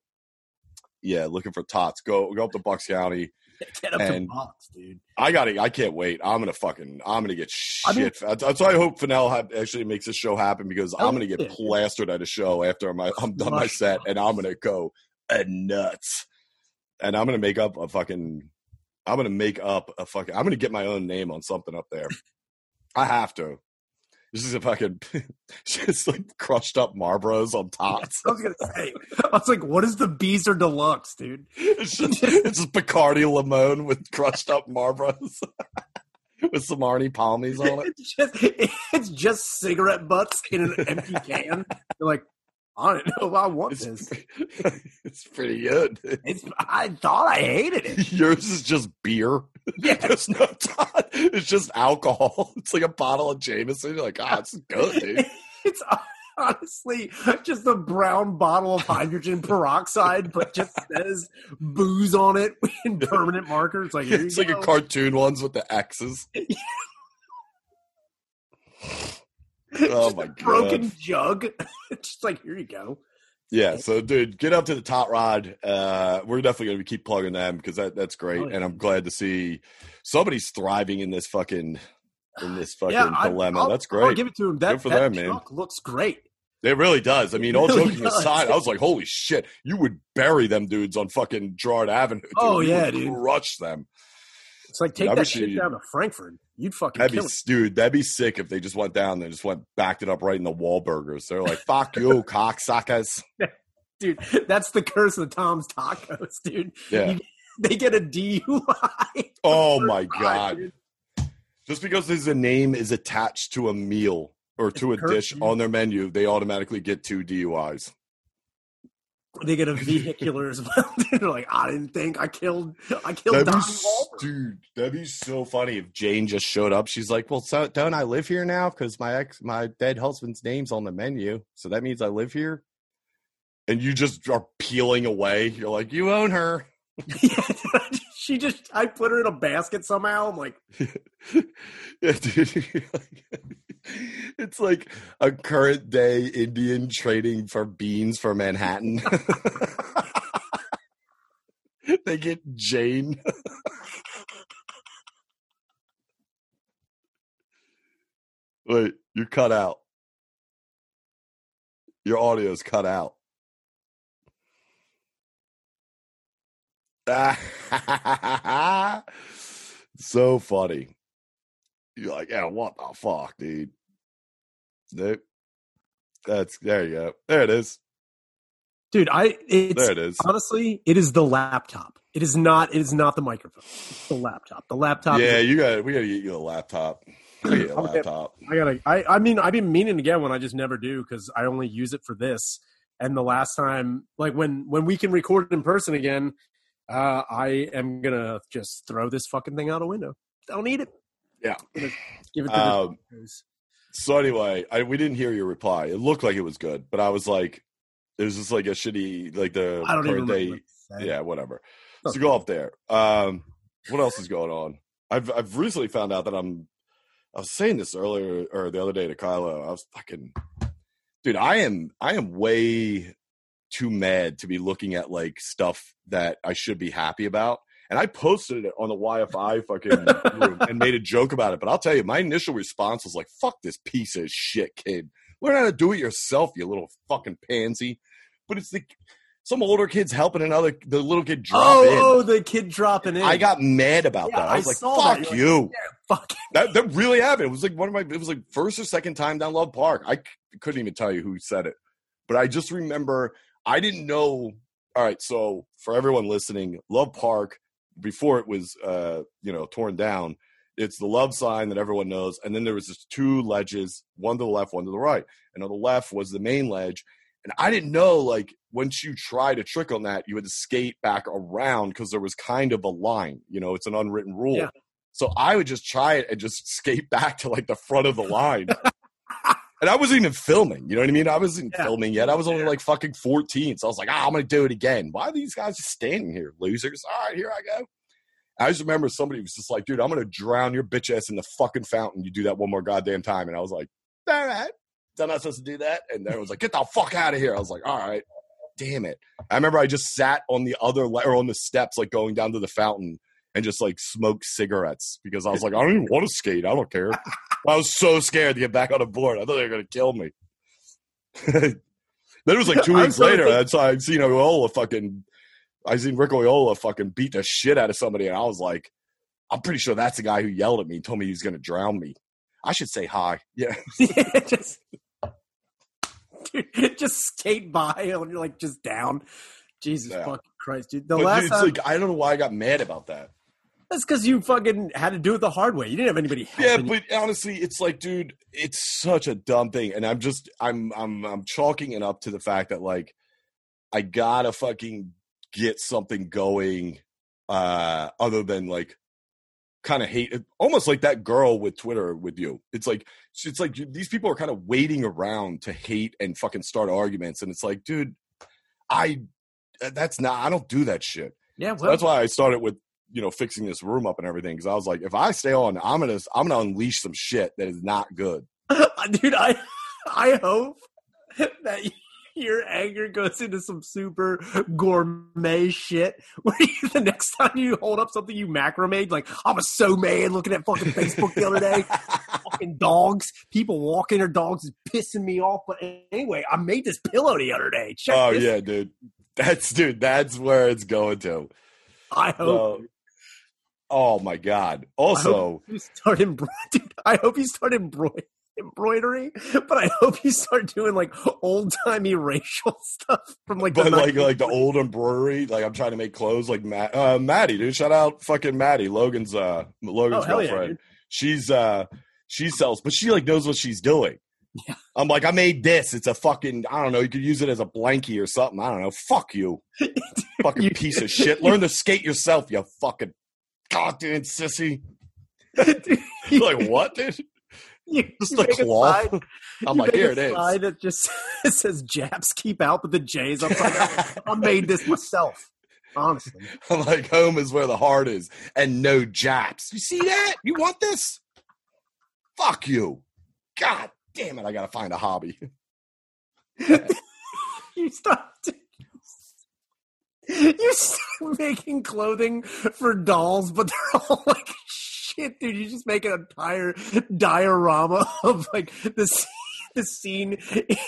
yeah, looking for tots, go go up to Bucks County. get up to and- box, dude. I got to I can't wait. I'm gonna fucking. I'm gonna get I mean- shit. that's why I hope Fennell ha- actually makes this show happen because Oh, I'm gonna get plastered at a show after my I'm done my set and I'm gonna go nuts. And I'm gonna make up a fucking. I'm gonna make up a fucking. I'm gonna get my own name on something up there. I have to. This is a fucking just like crushed up Marlboros on tots. I was gonna say, I was like, what is the Beezer Deluxe, dude? It's just, it's just Bacardi Limon with crushed up Marlboros with some Arnie Palmies on it. It's just, it's just cigarette butts in an empty can. You're like, I don't know if I want It's, this. it's pretty good. It's, I thought I hated it. Yours is just beer. Yeah, There's no Todd. It's just alcohol. It's like a bottle of Jameson. You're like, ah, it's good, dude. it's honestly just a brown bottle of hydrogen peroxide, but just says booze on it in permanent markers. Like, It's you like go. a cartoon ones with the X's. Oh Just my a god. broken jug. It's just like, here you go. Yeah, so dude, get up to the Tot Rod. Uh, we're definitely gonna keep plugging them because that, that's great, Oh, yeah. and I'm glad to see somebody's thriving in this fucking in this fucking yeah, dilemma. I'll- that's I'll great. give it to him. That, Good for that them, man. looks great. It really does. I mean, all really joking does. aside, I was like, holy shit, you would bury them dudes on fucking Girard Avenue. Dude. Oh, You yeah, would dude. Crush them. It's like take that shit down to Frankford. You'd fucking That'd be, it. dude, that'd be sick if they just went down and just went, backed it up right in the Wahlburgers. They're like, fuck you, cocksuckers. Dude, that's the curse of Tom's Tacos, dude. Yeah. You- they get a DUI. Oh my God. dude. Just because there's a name is attached to a meal or to a dish curfew. on their menu, they automatically get two DUIs. They get a vehicular as well. They're like, I didn't think I killed. I killed Donnie Wahlberg. dude, that'd be so funny if Jane just showed up. She's like, "Well, so don't I live here now? Because my ex, my dead husband's name's on the menu, so that means I live here." And you just are peeling away. You're like, "You own her." she just, I put her in a basket somehow. I'm like, yeah, dude. It's like a current day Indian trading for beans for Manhattan. they get Jane. Wait, you cut out. Your audio is cut out. so funny. You're like, yeah, what the fuck, dude? Nope. That's there you go. There it is. Dude, I it's There it is. honestly, it is the laptop. It is not. It is not the microphone. It's the laptop. The laptop. Yeah, you got. We got to get you a laptop. We gotta get a I'll get- laptop. I gotta. I. I mean, I've been meaning to get one. I just never do because I only use it for this. And the last time, like when when we can record in person again, uh, I am gonna just throw this fucking thing out a window. Don't need it. Yeah. Give it to Um, the. So anyway, I we didn't hear your reply. It looked like it was good, but I was like, it was just like a shitty, like the I don't even day. what. Yeah, whatever. So go up there. Um, what else is going on? I've I've recently found out that I'm. I was saying this earlier or the other day to Kylo. I was fucking, dude. I am I am way too mad to be looking at like stuff that I should be happy about. And I posted it on the YFI fucking room and made a joke about it. But I'll tell you, my initial response was like, "Fuck this piece of shit, kid. Learn how to do it yourself, you little fucking pansy." But it's the some older kids helping another the little kid drop Oh, in. oh, the kid dropping in. I got mad about Yeah, that. I I was like, that. "Fuck You're you!" fuck. That that really happened. It was like one of my. It was like first or second time down Love Park. I c- couldn't even tell you who said it, but I just remember I didn't know. All right, so for everyone listening, Love Park before it was uh you know torn down, it's the love sign that everyone knows, and then there was just two ledges, one to the left, one to the right, and on the left was the main ledge. And I didn't know, like, once you try to trick on that, you had to skate back around because there was kind of a line. You know, it's an unwritten rule. Yeah. So I would just try it and just skate back to like the front of the line. And I wasn't even filming. You know what I mean? I wasn't Yeah. filming yet. I was only like fucking 14. So I was like, ah, I'm going to do it again. Why are these guys just standing here, losers? All right, here I go. I just remember somebody was just like, dude, I'm going to drown your bitch ass in the fucking fountain. You do that one more goddamn time. And I was like, all right. I'm not supposed to do that. And then it was like, get the fuck out of here. I was like, all right. Damn it. I remember I just sat on the other le- or on the steps, like going down to the fountain and just like smoked cigarettes because I was like, I don't even want to skate. I don't care. I was so scared to get back on the board. I thought they were going to kill me. then it was like two weeks so later. That's I seen Oyola fucking. I seen Rick Oyola fucking beat the shit out of somebody, and I was like, I'm pretty sure that's the guy who yelled at me and told me he was going to drown me. I should say hi. Yeah. Yeah, just, dude, just skate by and you're like just down. Jesus Yeah. fucking Christ, dude. The But last it's time like I don't know why I got mad about that. That's because you fucking had to do it the hard way. You didn't have anybody Yeah, helping. you. but honestly, it's like, dude, it's such a dumb thing, and I'm just, I'm, I'm, I'm chalking it up to the fact that like, I gotta fucking get something going, uh, other than like, kind of hate, almost like that girl with Twitter with you. It's like, it's like these people are kind of waiting around to hate and fucking start arguments, and it's like, dude, I, that's not, I don't do that shit. yeah, So that's why I started with you know fixing this room up and everything because I was like, if I stay on, I'm gonna I'm gonna unleash some shit that is not good. dude, I I hope that your anger goes into some super gourmet shit. Where you, the next time you hold up something you macrame, like I was so mad looking at fucking Facebook the other day. fucking dogs, people walking their dogs is pissing me off. But anyway, I made this pillow the other day. Check oh yeah, dude. That's dude. That's where it's going to. I hope So, oh my god. Also, you start. Dude, I hope you start embroidering. Embroidery, but I hope you start doing like old timey racial stuff from like the but like 90s. like the old embroidery. Like I'm trying to make clothes like Matt, uh, Maddie, dude. Shout out fucking Maddie, Logan's uh Logan's Oh, hell yeah, girlfriend. she's uh she sells, but she like knows what she's doing. Yeah. I'm like, I made this. It's a fucking, I don't know. You could use it as a blankie or something. I don't know. Fuck you, fucking You- piece of shit. Learn to skate yourself, you fucking goddamn sissy. Dude, you- like what, dude? you- Just you a make a cloth. sign- I'm you like, here it is. sign that just it says "Japs keep out," but the J's upside down. I made this myself. Honestly, I'm like, home is where the heart is, and no japs. You see that? You want this? Fuck you. God damn it! I gotta find a hobby. you start. You start making clothing for dolls, but they're all like shit, dude. You just make an entire diorama of like the scene, the scene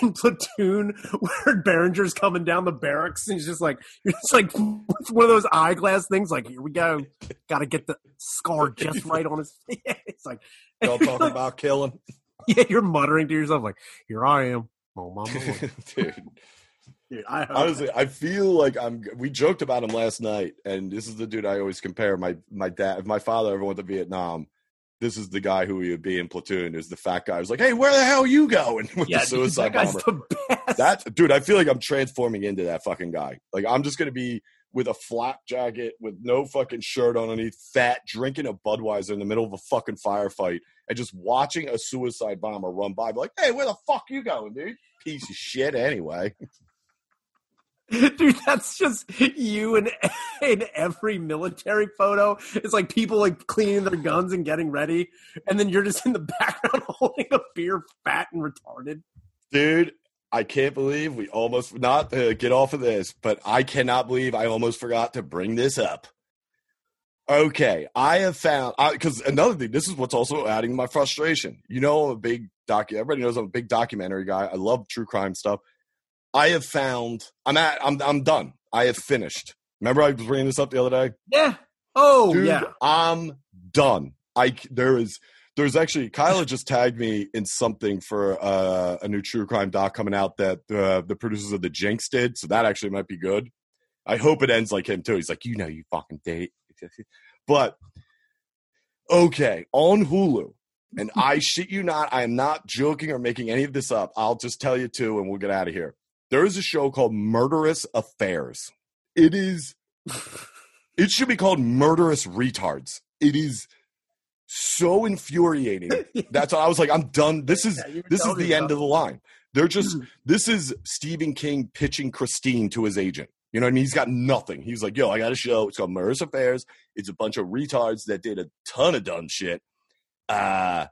in Platoon where Berenger's coming down the barracks and he's just like, it's like one of those eyeglass things. Like, here we go, got to get the scar just right on his. face. it's like, Y'all talking about killing, yeah, you're muttering to yourself like, here I am, oh mama, dude. Dude. I hope Honestly, I feel like I'm. We joked about him last night, and this is the dude I always compare. My my dad, if my father ever went to Vietnam, this is the guy who he would be in platoon. Is the fat guy who's like, "Hey, where the hell you going?" With yeah, the dude, suicide that guy's bomber. the best. That dude, I feel like I'm transforming into that fucking guy. Like I'm just gonna be with a flak jacket, with no fucking shirt on underneath, fat, drinking a Budweiser in the middle of a fucking firefight, and just watching a suicide bomber run by. Be like, hey, where the fuck you going, dude? Piece of shit. Anyway, Dude, that's just you in, in every military photo. It's like people like cleaning their guns and getting ready, and then you're just in the background holding a beer, fat and retarded. dude. I can't believe we almost not to get off of this, but I cannot believe I almost forgot to bring this up. Okay, I have found because another thing. This is what's also adding my frustration. You know, I'm a big docu. Everybody knows I'm a big documentary guy. I love true crime stuff. I have found. I'm at. I'm. I'm done. I have finished. Remember, I was bringing this up the other day. Yeah. Oh Dude, yeah. I'm done. I there is there's actually Kyla just tagged me in something for uh, a new true crime doc coming out that uh, the producers of the Jinx did, so that actually might be good. I hope it ends like him too. He's like, you know, you fucking date, but okay on Hulu. And I shit you not, I am not joking or making any of this up. I'll just tell you too, and we'll get out of here. There is a show called Murderous Affairs. It is it should be called Murderous Retards. It is so infuriating. That's why I was like, I'm done. This is Yeah, this is the end of the line. They're just this is Stephen King pitching Christine to his agent. You know what I mean? He's got nothing. He's like, yo, I got a show. It's called Murderous Affairs. It's a bunch of retards that did a ton of dumb shit. Uh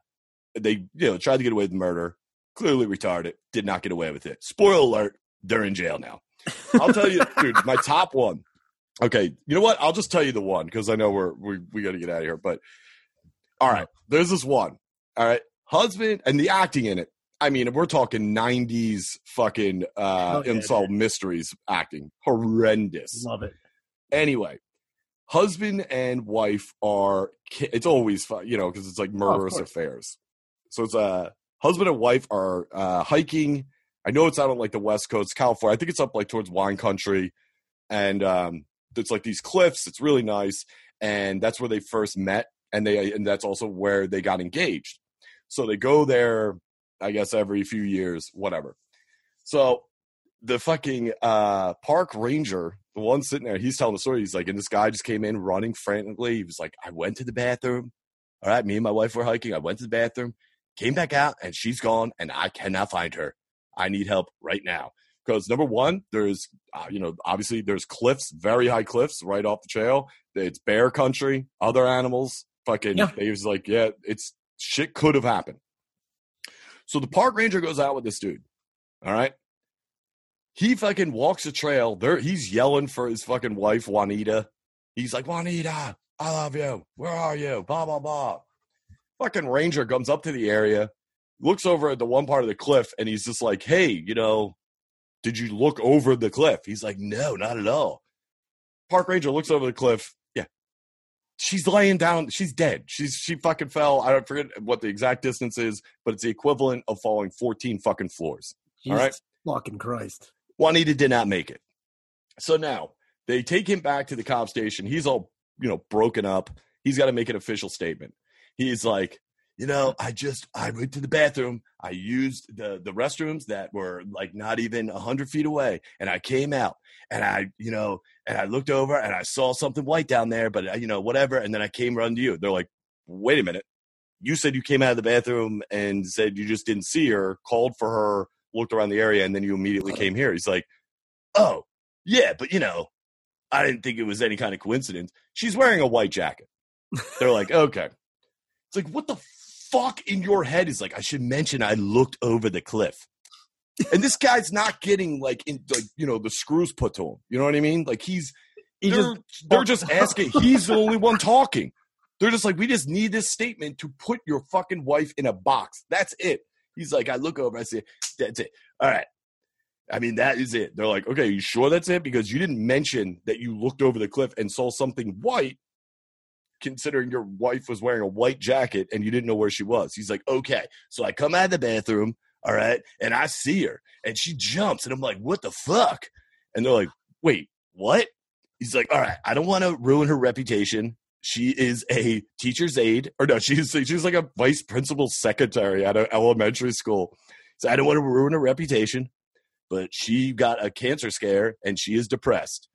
they you know tried to get away with murder. Clearly retarded. Did not get away with it. Spoiler alert, they're in jail now. I'll tell you, dude, my top one. Okay, you know what? I'll just tell you the one because I know we're we we got to get out of here. But all right, there's this one. All right, husband and the acting in it. I mean, we're talking '90s fucking uh, Oh, yeah, unsolved mysteries acting, horrendous. Love it. Anyway, husband and wife are. It's always fun, you know, because it's like murderous course. affairs. So it's uh, husband and wife are uh, hiking. I know it's out on like the west coast, California. I think it's up like towards wine country, and um, it's like these cliffs. It's really nice, and that's where they first met, and they and that's also where they got engaged. So they go there, I guess, every few years, whatever. So the fucking uh, park ranger, the one sitting there, he's telling the story. He's like, and this guy just came in running frantically. He was like, I went to the bathroom. All right, me and my wife were hiking. I went to the bathroom, came back out, and she's gone, and I cannot find her. I need help right now. Because number one, there's, uh, you know, obviously there's cliffs, very high cliffs right off the trail. It's bear country, other animals. Fucking, Yeah. he was like, yeah, it's shit could have happened. So the park ranger goes out with this dude. All right. He fucking walks the trail. There, he's yelling for his fucking wife, Juanita. He's like, Juanita, I love you. Where are you? Blah, blah, blah. Fucking ranger comes up to the area, looks over at the one part of the cliff, and he's just like, hey, you know, did you look over the cliff? He's like, no, not at all. Park ranger looks over the cliff. Yeah. She's laying down. She's dead. She's she fucking fell. I don't forget what the exact distance is, but it's the equivalent of falling 14 fucking floors. All right. Fucking Christ. Juanita did not make it. So now they take him back to the cop station. He's all, you know, broken up. He's got to make an official statement. He's like, you know, I just I went to the bathroom. I used the the restrooms that were like not even a hundred feet away, and I came out and I, you know, and I looked over and I saw something white down there, but uh, you know, whatever. And then I came run to you. They're like, wait a minute. You said you came out of the bathroom and said you just didn't see her, called for her, looked around the area, and then you immediately came here. He's like, oh, yeah, but you know, I didn't think it was any kind of coincidence. She's wearing a white jacket. They're like, okay. It's like, what the fuck in your head is like, I should mention I looked over the cliff. And this guy's not getting like in like, you know, the screws put to him. You know what I mean? Like he's He they're, just they're just asking. He's the only one talking. They're just like, we just need this statement to put your fucking wife in a box. That's it. He's like, I look over, I say, that's it. All right. I mean, that is it. They're like, okay, you sure that's it? Because you didn't mention that you looked over the cliff and saw something white, considering your wife was wearing a white jacket and you didn't know where she was. He's like, okay. So I come out of the bathroom, all right, and I see her and she jumps, and I'm like, what the fuck? And they're like, wait, what? He's like, all right, I don't want to ruin her reputation. She is a teacher's aide, or no, she's she's like a vice principal secretary at an elementary school. So I don't want to ruin her reputation, but she got a cancer scare and she is depressed.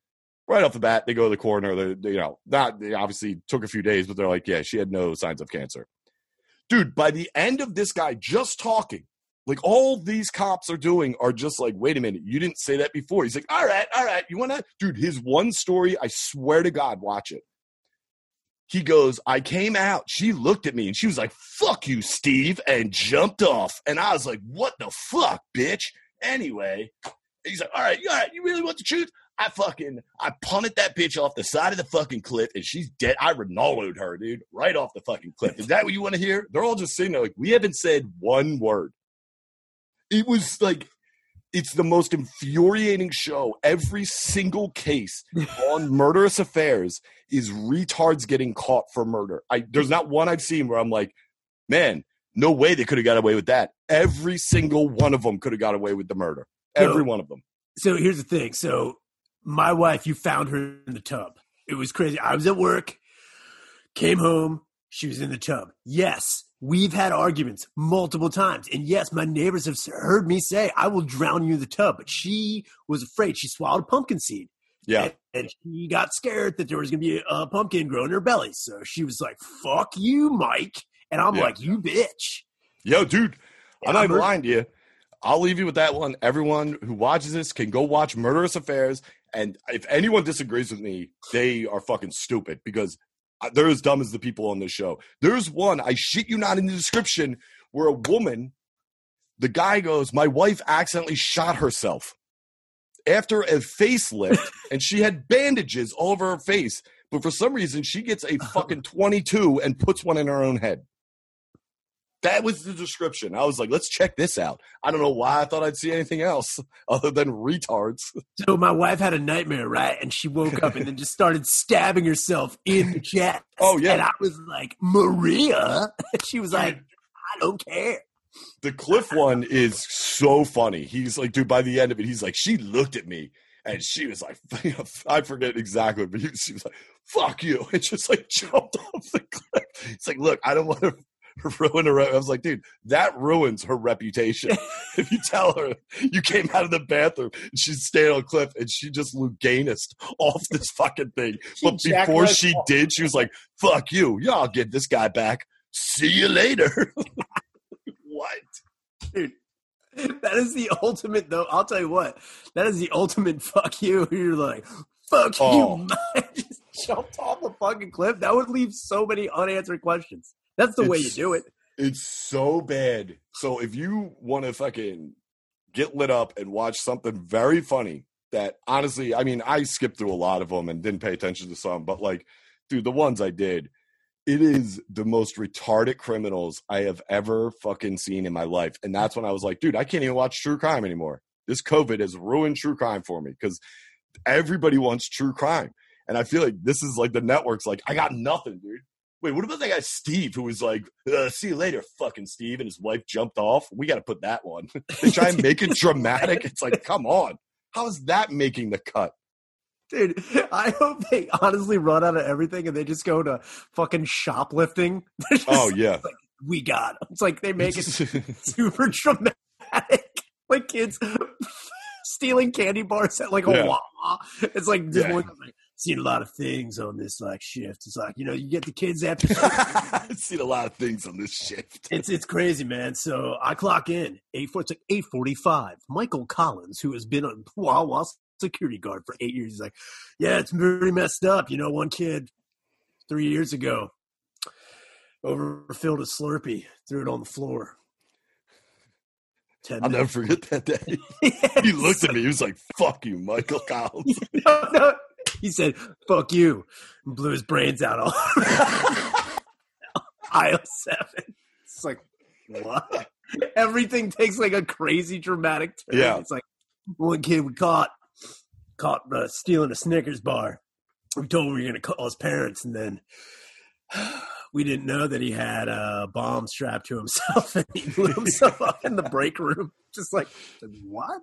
Right off the bat, they go to the coroner. They, you know, not they obviously took a few days, but they're like, yeah, she had no signs of cancer. Dude, by the end of this guy just talking, like all these cops are doing are just like, wait a minute, you didn't say that before. He's like, all right, all right, you want to, dude? His one story, I swear to God, watch it. He goes, I came out. She looked at me and she was like, fuck you, Steve, and jumped off. And I was like, what the fuck, bitch? Anyway, he's like, all right, all right, you really want the truth? I fucking, I punted that bitch off the side of the fucking cliff and she's dead. I Ronaldoed her, dude, right off the fucking cliff. Is that what you want to hear? They're all just sitting there like, we haven't said one word. It was like, it's the most infuriating show. Every single case on murderous affairs is retards getting caught for murder. I there's not one I've seen where I'm like, man, no way they could have got away with that. Every single one of them could have got away with the murder. Every one of them. So here's the thing. So my wife, you found her in the tub. It was crazy. I was at work, came home, she was in the tub. Yes, we've had arguments multiple times. And yes, my neighbors have heard me say, I will drown you in the tub. But she was afraid. She swallowed a pumpkin seed. Yeah. And, she got scared that there was going to be a, pumpkin growing in her belly. So she was like, fuck you, Mike. And I'm Yeah. like, you bitch. Yo, dude, I'm not even lying to you. I'll leave you with that one. Everyone who watches this can go watch Murderous Affairs. And if anyone disagrees with me, they are fucking stupid because they're as dumb as the people on this show. There's one, I shit you not in the description, where a woman, the guy goes, My wife accidentally shot herself after a facelift and she had bandages all over her face. But for some reason, she gets a fucking 22 and puts one in her own head. That was the description. I was like, let's check this out. I don't know why I thought I'd see anything else other than retards. So my wife had a nightmare, right? And she woke up and then just started stabbing herself in the chest. Oh, yeah. And I was like, Maria? She was like, I don't care. The Cliff one is so funny. He's like, dude, by the end of it, he's like, she looked at me and she was like, I forget exactly, but she was like, fuck you. And just like jumped off the cliff. It's like, look, I don't want to ruin her. I was like, dude, that ruins her reputation. if you tell her you came out of the bathroom and she's staying on a cliff and she just Luganist off this fucking thing. But before she off. did, she was like, fuck you. Yeah, I'll get this guy back. See you later. what? Dude, that is the ultimate, though. I'll tell you what, that is the ultimate fuck you. You're like, fuck Oh. you. Just jumped off the fucking cliff. That would leave so many unanswered questions. That's the way you do it. It's so bad. So if you want to fucking get lit up and watch something very funny that honestly, I mean, I skipped through a lot of them and didn't pay attention to some, but like, dude, the ones I did, it is the most retarded criminals I have ever fucking seen in my life. And that's when I was like, dude, I can't even watch true crime anymore. This COVID has ruined true crime for me because everybody wants true crime. And I feel like this is like the network's like, I got nothing, dude. Wait, what about that guy Steve who was like, uh, "See you later, fucking Steve," and his wife jumped off? We got to put that one. they try and make it dramatic. It's like, come on, how is that making the cut? Dude, I hope they honestly run out of everything and they just go to fucking shoplifting. Oh yeah, we got. It's like they make it super dramatic. Like kids stealing candy bars at like a Yeah. Wawa. It's like Yeah. like, seen a lot of things on this like shift. It's like, you know, you get the kids after I've seen a lot of things on this shift. it's it's crazy, man. So I clock in. Eight four it's like eight forty five. Michael Collins, who has been a Wawa security guard for eight years, he's like, Yeah, it's pretty messed up. You know, one kid three years ago overfilled a slurpee, threw it on the floor. I'll never forget that day. He looked at me. He was like, "Fuck you, Michael Collins." no, no. He said, fuck you, and blew his brains out all aisle seven. It's like, what? everything takes like a crazy dramatic turn. Yeah. It's like one kid we caught caught uh, stealing a Snickers bar. We told him we were going to call his parents, and then we didn't know that he had a bomb strapped to himself, and he blew himself up in the break room. Just like what?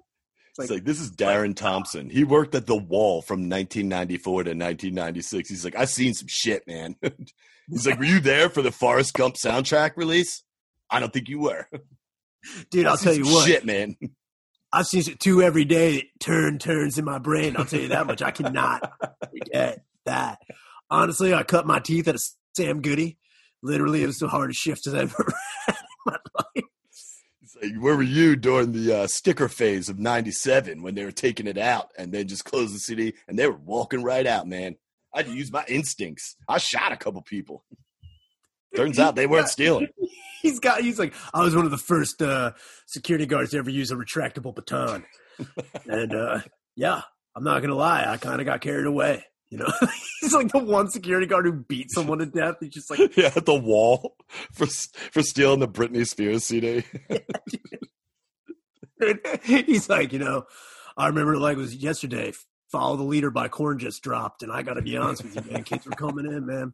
It's like, this is Darren Thompson. He worked at the Wall from 1994 to 1996. He's like, I've seen some shit, man. He's like, were you there for the Forrest Gump soundtrack release? I don't think you were. dude. I'll tell you what. shit, man. I've seen it two every day. Turn turns in my brain. I'll tell you that much. I cannot forget that. Honestly, I cut my teeth at a Sam Goody. Literally, it was the hardest shift I've ever had in my life. He's like, where were you during the uh, sticker phase of 97 when they were taking it out and then just closed the CD and they were walking right out, man? I had to use my instincts. I shot a couple people. Turns out they weren't stealing. He's got. He's like, I was one of the first uh, security guards to ever use a retractable baton, and uh, yeah, I'm not gonna lie, I kind of got carried away. You know, he's like the one security guard who beat someone to death. He's just like, yeah, at the wall for for stealing the Britney Spears CD. he's like, you know, I remember like it was yesterday. Follow the leader by Korn just dropped, and I got to be honest with you, man. Kids were coming in, man.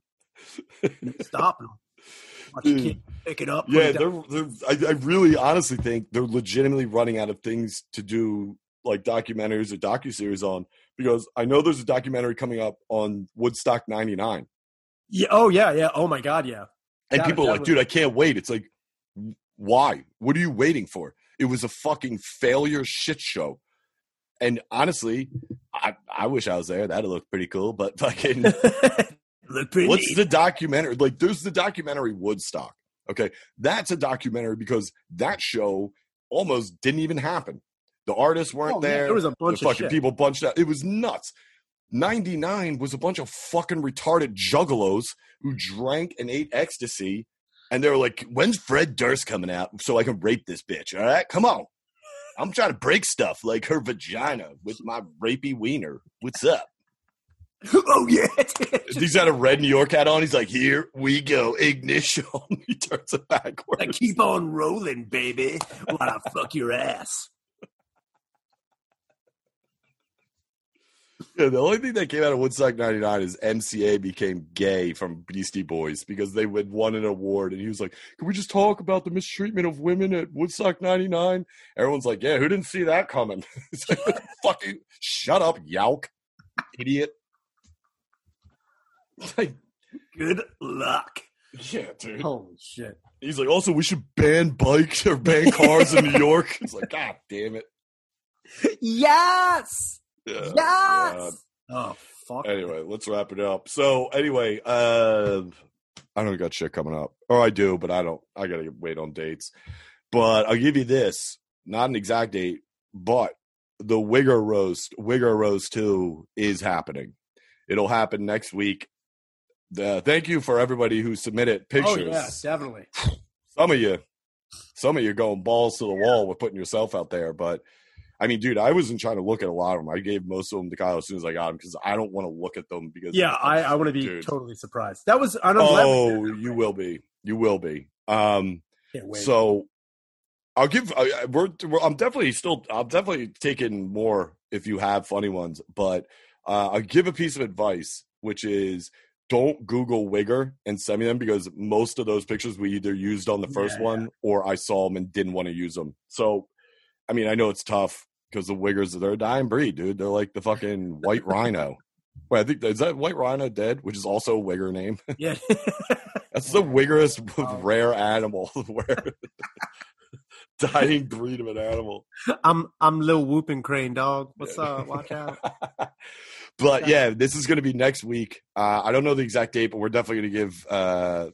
Stopping them. Dude. pick it up. Yeah, it they're, they're I, I really honestly think they're legitimately running out of things to do like documentaries or docuseries on because I know there's a documentary coming up on Woodstock 99 yeah. Oh yeah, yeah. Oh my god, yeah. and That- people are like, was- dude, I can't wait. It's like why? What are you waiting for? It was a fucking failure shit show. And honestly, I, I wish I was there. That'd look pretty cool. But fucking What's the documentary? Like, there's the documentary Woodstock. Okay, that's a documentary because that show almost didn't even happen. The artists weren't Oh, there. there was a the bunch of fucking shit. people bunched out. It was nuts. 99 was a bunch of fucking retarded juggalos who drank and ate ecstasy. And they were like, when's Fred Durst coming out so I can rape this bitch? All right, come on. I'm trying to break stuff like her vagina with my rapey wiener. What's up? oh yeah. He's got a red New York hat on. He's like, "Here we go, ignition." he turns it backwards. Like, keep on rolling, baby. While I fuck your ass. Yeah, the only thing that came out of Woodstock '99 is MCA became gay from Beastie Boys because they would won an award, and he was like, "Can we just talk about the mistreatment of women at Woodstock '99?" Everyone's like, "Yeah, who didn't see that coming?" it's like, "Fucking shut up, Yauch, idiot." Like, Good luck. yeah, dude. Holy shit. He's like, also, we should ban bikes or ban cars in New York. It's like, God damn it. Yes. Yeah. Yes. Oh fuck. Anyway, let's wrap it up. So, anyway, uh, I don't got shit coming up, or I do, but I don't. I gotta wait on dates. But I'll give you this, not an exact date, but the Wigger roast, Wigger roast two, is happening. It'll happen next week. The, thank you for everybody who submitted pictures. Oh yeah, definitely. some of you some of you going balls to the wall with putting yourself out there but i mean dude i wasn't trying to look at a lot of them i gave most of them to kyle as soon as i got them because i don't want to look at them because Yeah, I, I want to be Dude. totally surprised. That was I don't know. oh you will be you will be um so i'll give I, we're, we're i'm definitely still i'm definitely taking more if you have funny ones but uh, i'll give a piece of advice which is don't google wigger and send me them because most of those pictures we either used on the first Yeah, one or i saw them and didn't want to use them so i mean i know it's tough because the wiggers they're a dying breed dude they're like the fucking white rhino Wait, I think is that White Rhino dead, which is also a wigger name. yeah. That's the wiggerest Wow. rare animal, where dying breed of an animal. I'm I'm little whooping crane dog. What's up? Watch out. but yeah, this is going to be next week. Uh, I don't know the exact date, but we're definitely going to give uh,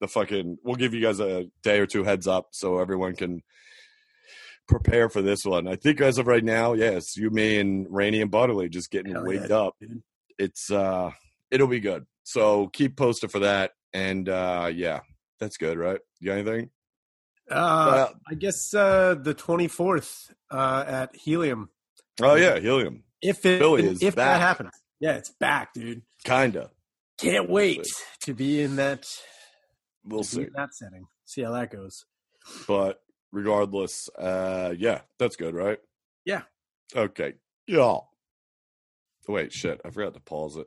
the fucking. We'll give you guys a day or two heads up so everyone can prepare for this one. I think as of right now, yes, you, me, and Rainey and Butterly just getting Hell wigged yeah, up. dude. It's uh, it'll be good. So keep posted for that, and uh, yeah, that's good, right? You got anything? Uh, I guess uh, the 24th uh, at Helium. oh yeah, helium, If it Philly is if that happens, yeah, it's back, dude. kinda. Can't wait to be in that We'll see. in that setting. See how that goes. But regardless, uh, yeah, that's good, right? Yeah. Okay. Yeah. Wait, shit. I forgot to pause it.